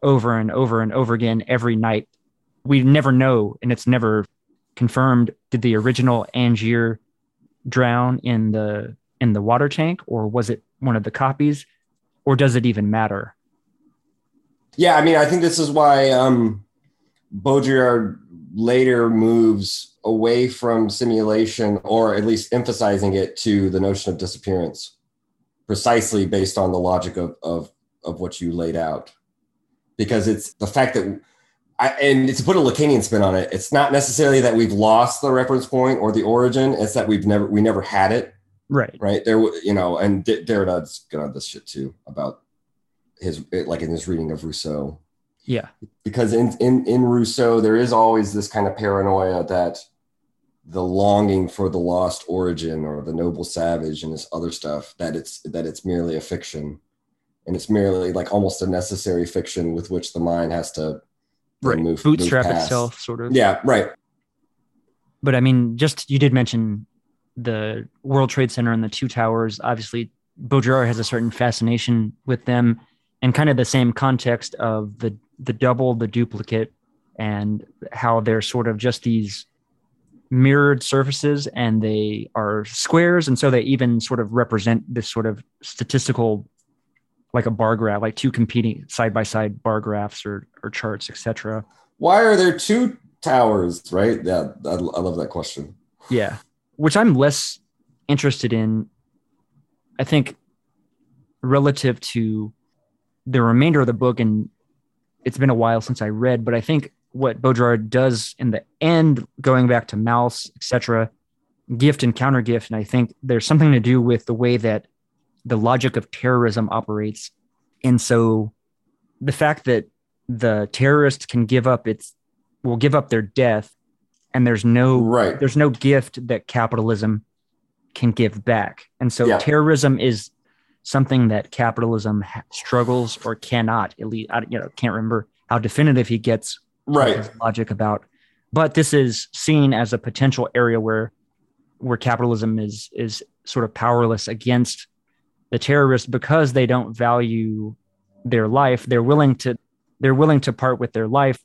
over and over and over again every night. We never know, and it's never confirmed. Did the original Angier drown in the in the water tank, or was it one of the copies, or does it even matter? Yeah, I mean, I think this is why um, Baudrillard later moves away from simulation, or at least emphasizing it to the notion of disappearance, precisely based on the logic of of, of what you laid out, because it's the fact that. I, and to put a Lacanian spin on it, it's not necessarily that we've lost the reference point or the origin. It's that we've never we never had it. Right. right there you know and D- derrida's good on this shit too about his like in his reading of rousseau Yeah. because in in in rousseau there is always this kind of paranoia that the longing for the lost origin or the noble savage and this other stuff that it's that it's merely a fiction and it's merely like almost a necessary fiction with which the mind has to right. move- bootstrap move itself, sort of. yeah right But I mean, just you did mention the World Trade Center and the two towers. Obviously, Baudrillard has a certain fascination with them, and kind of the same context of the the double, the duplicate, and how they're sort of just these mirrored surfaces, and they are squares, and so they even sort of represent this sort of statistical, like a bar graph, like two competing side by side bar graphs or or charts, etc. why are there two towers right yeah i, I love that question Yeah. Which I'm less interested in, I think, relative to the remainder of the book. And it's been a while since I read, but I think what Baudrillard does in the end, going back to Mauss, etc., gift and counter gift. And I think there's something to do with the way that the logic of terrorism operates. And so the fact that the terrorist can give up its will give up their death and there's no right there's no gift that capitalism can give back. And so Yeah. terrorism is something that capitalism ha- struggles or cannot, at least, I, you know, can't remember how definitive he gets right his logic about. But this is seen as a potential area where where capitalism is is sort of powerless against the terrorists because they don't value their life. They're willing to they're willing to part with their life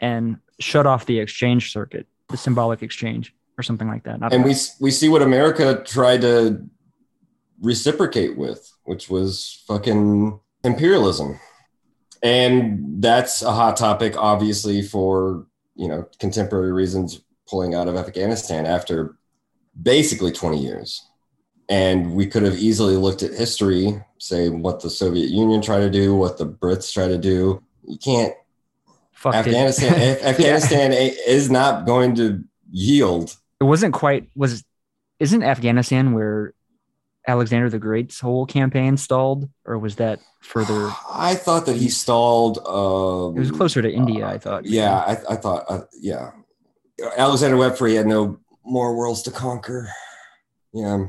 and shut off the exchange circuit, the symbolic exchange or something like that. Don't and we we see what America tried to reciprocate with, which was fucking imperialism, and that's a hot topic, obviously, for you know contemporary reasons. Pulling out of Afghanistan after basically 20 years, and we could have easily looked at history, say what the Soviet Union tried to do, what the Brits tried to do. You can't. Fucked. Afghanistan, Af- Afghanistan a- is not going to yield it wasn't quite was isn't Afghanistan where Alexander the Great's whole campaign stalled, or was that further? I thought that he stalled. Um, It was closer to India, I thought. Yeah, I, I thought. Uh, yeah, Alexander Webfrey had no more worlds to conquer. Yeah,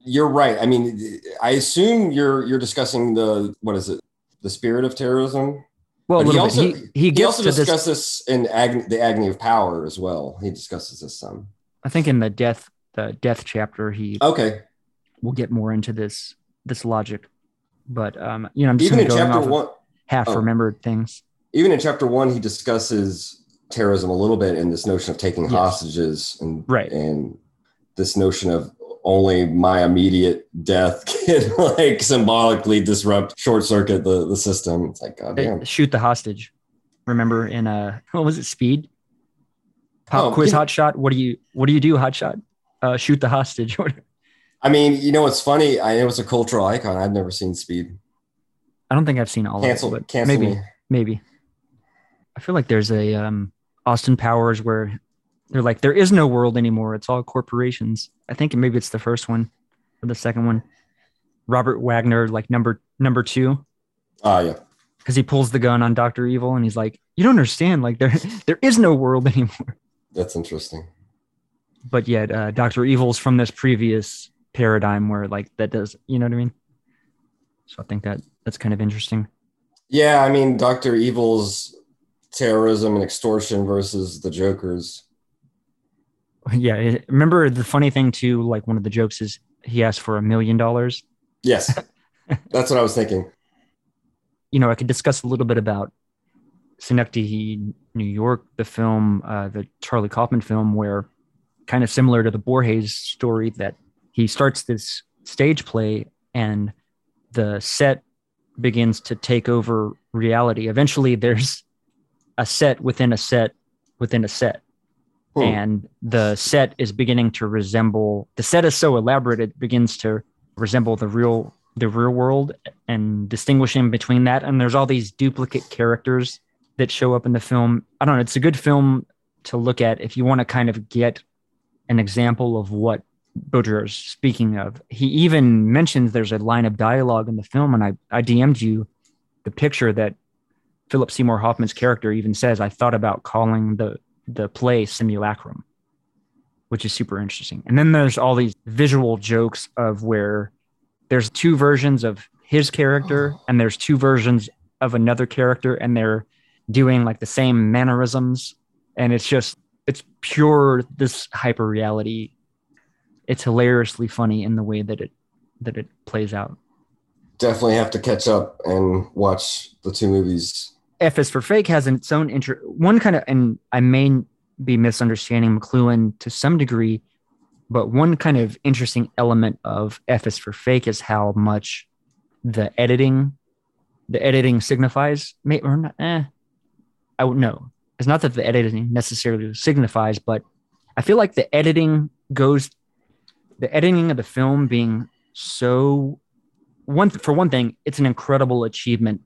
you're right. I mean, I assume you're you're discussing the what is it? The spirit of terrorism. Well, he also. He, he He also discusses this. this, in Ag- the agony of power as well. He discusses this some. I think in the death the death chapter, he Okay, We'll get more into this this logic. But um, you know, I'm just even in chapter of one, half oh. remembered things. even in chapter one, he discusses terrorism a little bit in this notion of taking Yes. hostages and Right. and this notion of only my immediate death can like symbolically disrupt short circuit the, the system. It's like god damn. Shoot the hostage. Remember in uh, what was it? Speed. Pop Oh, quiz yeah. hot shot. What do you what do you do? Hot shot. Uh, shoot the hostage. I mean, you know what's funny? I know it's a cultural icon. I've never seen Speed. I don't think I've seen all Cancel of it, cancel maybe me. maybe. I feel like there's a um, Austin Powers where they're like, there is no world anymore. It's all corporations. I think maybe it's the first one or the second one. Robert Wagner, like number number two, Ah yeah. because he pulls the gun on Doctor Evil and he's like, you don't understand. Like there there is no world anymore. That's interesting. But yet, uh, Doctor Evil's from this previous paradigm where like that does, you know what I mean? So I think that that's kind of interesting. Yeah, I mean, Doctor Evil's terrorism and extortion versus the Joker's. Yeah, remember the funny thing too. Like one of the jokes is he asked for a million dollars. Yes, that's what I was thinking. You know, I could discuss a little bit about Synecdoche, New York, the film, uh, the Charlie Kaufman film, where kind of similar to the Borges story that he starts this stage play and the set begins to take over reality. Eventually, there's a set within a set within a set. Hmm. and the set is beginning to resemble the set is so elaborate it begins to resemble the real the real world and distinguishing between that. And there's all these duplicate characters that show up in the film. I don't know it's a good film to look at if you want to kind of get an example of what is speaking of. He even mentions there's a line of dialogue in the film and i i dm'd you the picture that philip seymour hoffman's character even says i thought about calling the the play simulacrum which is super interesting. And then there's all these visual jokes of where there's two versions of his character and there's two versions of another character and they're doing like the same mannerisms and it's just it's pure this hyper reality it's hilariously funny in the way that it that it plays out Definitely have to catch up and watch the two movies. F is for fake has its own intro. One kind of, and I may be misunderstanding McLuhan to some degree, but one kind of interesting element of F is for fake is how much the editing, the editing signifies, may, or not, eh, I would know. It's not that the editing necessarily signifies, but I feel like the editing goes, the editing of the film being so one for one thing, it's an incredible achievement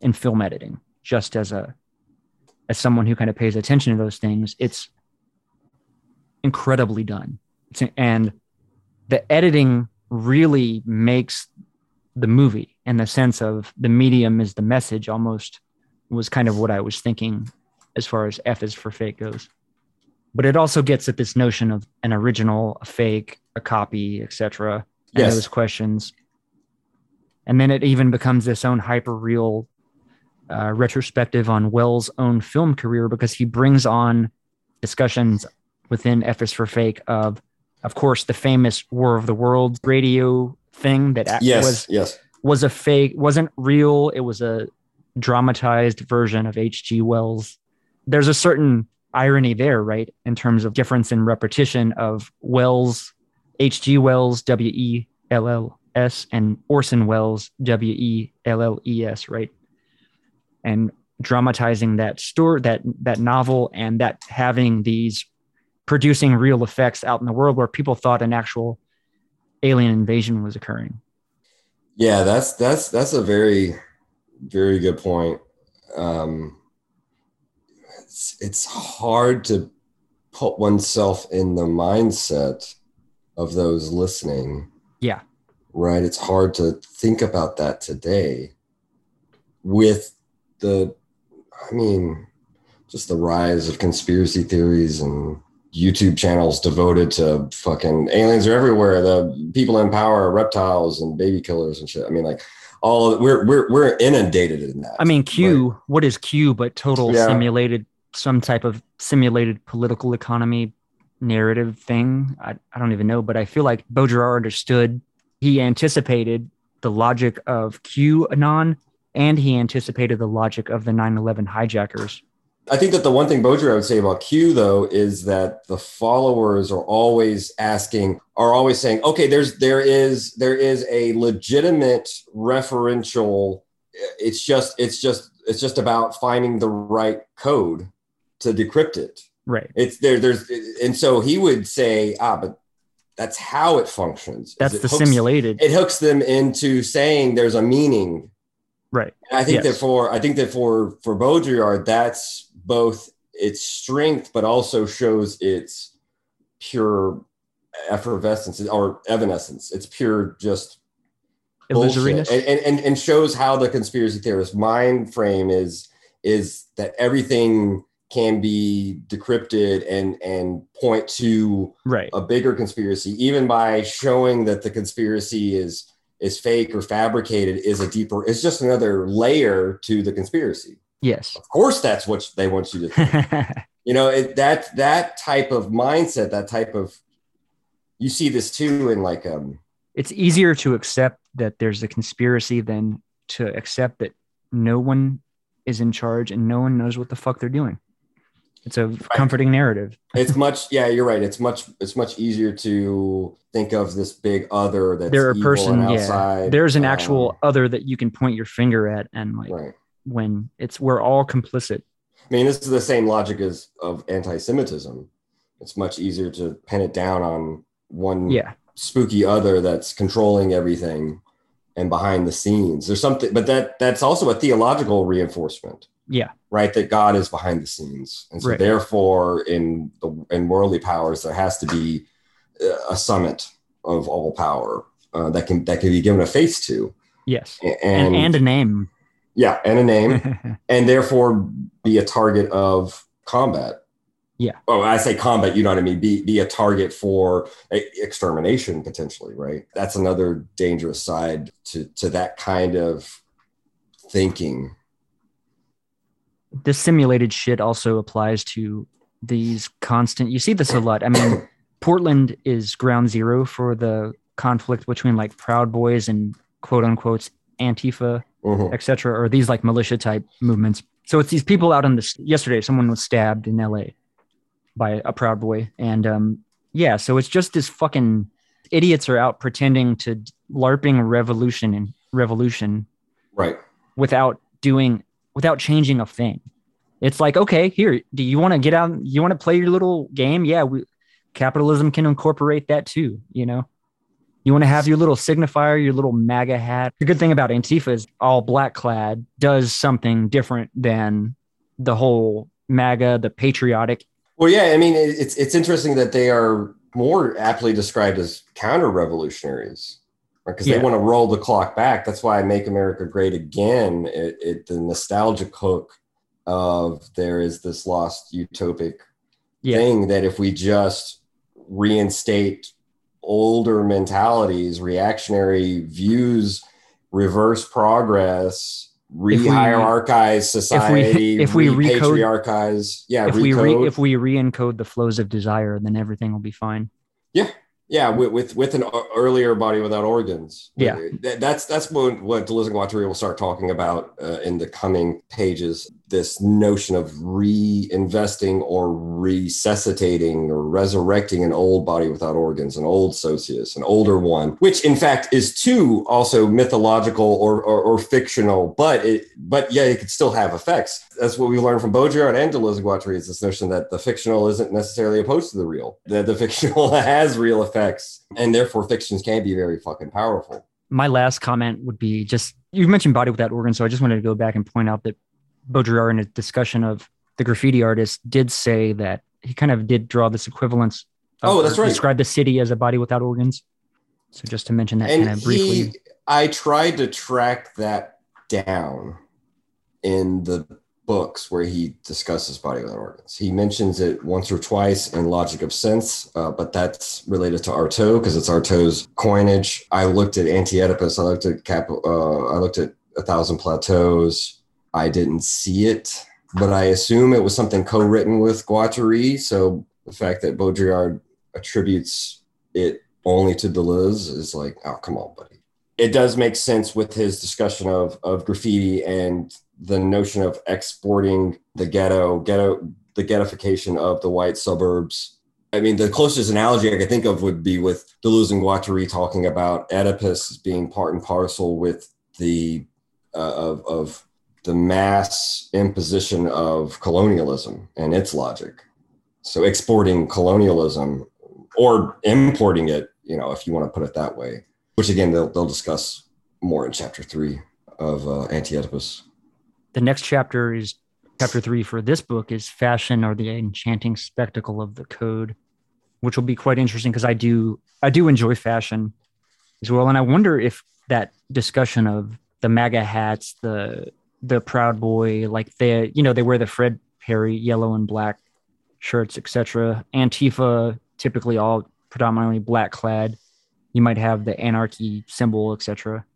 in film editing. Just as a as someone who kind of pays attention to those things, it's incredibly done. It's, and the editing really makes the movie in the sense of the medium is the message almost was kind of what I was thinking as far as F is for fake goes. But it also gets at this notion of an original, a fake, a copy, etc. And Yes. those questions. And then it even becomes this own hyper real uh, retrospective on Wells' own film career because he brings on discussions within F is for Fake of, of course, the famous War of the Worlds radio thing that Yes, was yes. was a fake, wasn't real. It was a dramatized version of H.G. Wells. There's a certain irony there, right, in terms of difference in repetition of Wells, H.G. Wells, W E L L S, and Orson Welles, W E L L E S, right? And dramatizing that story, that that novel, and that having these producing real effects out in the world where people thought an actual alien invasion was occurring. Yeah, that's that's that's a very very good point. Um, it's it's hard to put oneself in the mindset of those listening. Yeah. Right. It's hard to think about that today with the I mean, just the rise of conspiracy theories and YouTube channels devoted to fucking aliens are everywhere. The people in power are reptiles and baby killers and shit. I mean, like all of, we're we're we're inundated in that. I mean, Q, what is Q but total Yeah. simulated, some type of simulated political economy narrative thing? I, I don't even know, but I feel like Baudrillard understood, he anticipated the logic of QAnon and he anticipated the logic of the 9 11 hijackers. I think that the one thing Baudrillard would say about Q though is that the followers are always asking, are always saying, okay, there's there is there is a legitimate referential. It's just it's just it's just about finding the right code to decrypt it. Right. It's there. There's and so he would say, ah, but that's how it functions. That's it the hooks- simulated. It hooks them into saying there's a meaning right. and I think Yes. that for I think that for for Baudrillard, that's both its strength, but also shows its pure effervescence or evanescence. It's pure just bullshit. Illusoriness. and, and and and shows how the conspiracy theorist mind frame is is that everything can be decrypted and and point to right. a bigger conspiracy, even by showing that the conspiracy is is fake or fabricated, is a deeper. It's just another layer to the conspiracy. Yes. Of course, that's what they want you to. think. you know, it, that that type of mindset, that type of. You see this too in like um it's easier to accept that there's a conspiracy than to accept that no one is in charge and no one knows what the fuck they're doing. It's a comforting narrative. it's much yeah you're right it's much it's much easier to think of this big other that's They're a person, yeah. There's an um, actual other that you can point your finger at, and like right when it's we're all complicit. I mean, this is the same logic as of anti-Semitism. It's much easier to pin it down on one Yeah, spooky other that's controlling everything and behind the scenes. There's something, but that that's also a theological reinforcement, yeah, right? That God is behind the scenes, and so Right. therefore, in the in worldly powers, there has to be a summit of all power uh, that can that can be given a face to, yes, and, and and a name. yeah, and a name. and therefore be a target of combat Yeah. Oh, I say combat, you know what I mean? Be be a target for extermination potentially, right? That's another dangerous side to to that kind of thinking. This simulated shit also applies to these constant you see this a lot i mean portland is ground zero for the conflict between like proud boys and quote unquote antifa Mhm. etc or these like militia type movements so it's these people out on this yesterday someone was stabbed in la by a proud boy and um yeah so it's just this fucking idiots are out pretending to larping revolution and revolution Right. without doing without changing a thing. It's like, okay, here, do you want to get out? You want to play your little game? Yeah, we, capitalism can incorporate that too. You know, you want to have your little signifier, your little MAGA hat. The good thing about Antifa is all black clad does something different than the whole MAGA, the patriotic. Well, yeah, I mean, it's it's interesting that they are more aptly described as counter revolutionaries, because Yeah. they want to roll the clock back. That's why I "Make America Great Again." It, it the nostalgic hook of there is this lost utopic Yeah. thing that if we just reinstate older mentalities, reactionary views, reverse progress, we- re-hierarchize society, if we recode- re-patriarchize, yeah, if we re, if we re-encode the flows of desire, then everything will be fine. Yeah, with with, with an e- earlier body without organs. Yeah. That- that's that's what what Deleuze and Guattari will start talking about uh, in the coming pages. This notion of reinvesting or resuscitating or resurrecting an old body without organs, an old socius, an older one, which in fact is too also mythological or or, or fictional, but it but yeah, it could still have effects. That's what we learned from Baudrillard and Deleuze and Guattari is this notion that the fictional isn't necessarily opposed to the real, that the fictional has real effects, and therefore fictions can be very fucking powerful. my last comment would be just you mentioned body without organs, so I just wanted to go back and point out that Baudrillard in a discussion of the graffiti artist did say that he kind of did draw this equivalence. of- Oh, that's right. Describe the city as a body without organs. So just to mention that kind and of briefly. he, I tried to track that down in the books where he discusses body without organs. He mentions it once or twice in Logic of Sense, uh, but that's related to Artaud because it's Artaud's coinage. I looked at Anti-Oedipus. I looked at Cap. Uh, I looked at A Thousand Plateaus. I didn't see it, but I assume it was something co-written with Guattari. So the fact that Baudrillard attributes it only to Deleuze is like, oh, come on, buddy. It does make sense with his discussion of of graffiti and the notion of exporting the ghetto, ghetto, the ghettoification of the white suburbs. I mean, the closest analogy I could think of would be with Deleuze and Guattari talking about Oedipus being part and parcel with the uh, of of the mass imposition of colonialism and its logic. So exporting colonialism or importing it, you know, if you want to put it that way, which again they'll they'll discuss more in chapter three of uh, Anti-Oedipus. The next chapter is chapter three for this book is fashion or the enchanting spectacle of the code which will be quite interesting because i do i do enjoy fashion as well. And i wonder if that discussion of the maga hats the the proud boy like they you know they wear the fred perry yellow and black shirts etc antifa typically all predominantly black clad. You might have the anarchy symbol etc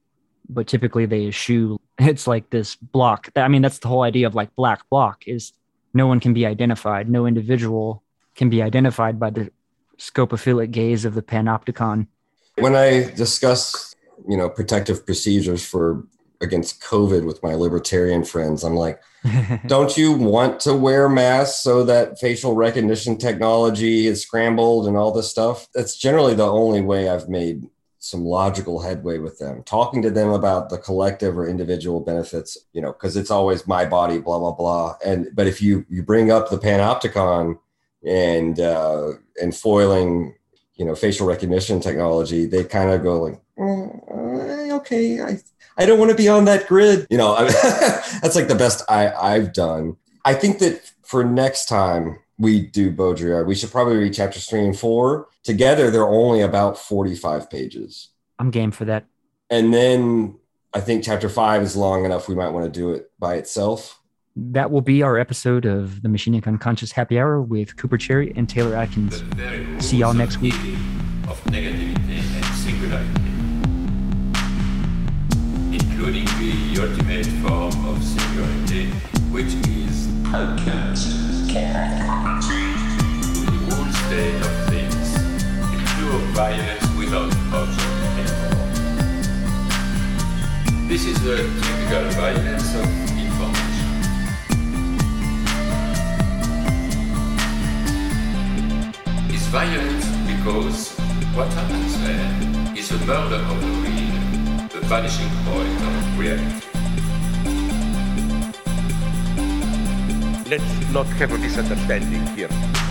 but typically they eschew it's like this block. I mean that's the whole idea of like black bloc is no one can be identified. No individual can be identified by the scopophilic gaze of the panopticon. When I discuss, you know, protective procedures for against COVID with my libertarian friends, I'm like, don't you want to wear masks so that facial recognition technology is scrambled and all this stuff? That's generally the only way I've made some logical headway with them. Talking to them about the collective or individual benefits, you know, because it's always my body, blah blah blah. And but if you you bring up the panopticon and uh, and foiling, you know, facial recognition technology, they kind of go like, "Mm, okay, I I don't want to be on that grid. You know, that's like the best I, I've done. I think that for next time we do Baudrillard, we should probably read chapters three and four. Together, they're only about 45 pages. i'm game for that And then I think chapter five is long enough. We might want to do it by itself. that will be our episode of the Machine Machinic Unconscious Happy Hour with Cooper Cherry and Taylor Atkins. The very rules See y'all next week. Of negativity and singularity. Including the ultimate form of singularity, which is unconscious. The whole state of things. The pure violence without. This is the typical violence of information. is violent because what happens there is a murder of the real, the vanishing point of reality. Let's not have a misunderstanding here.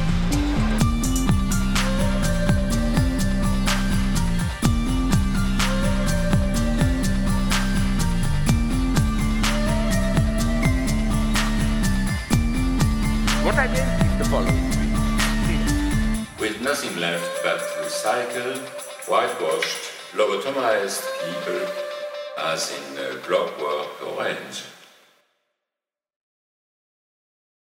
Nothing left but recycled, whitewashed, lobotomized people as in uh, Clockwork Orange.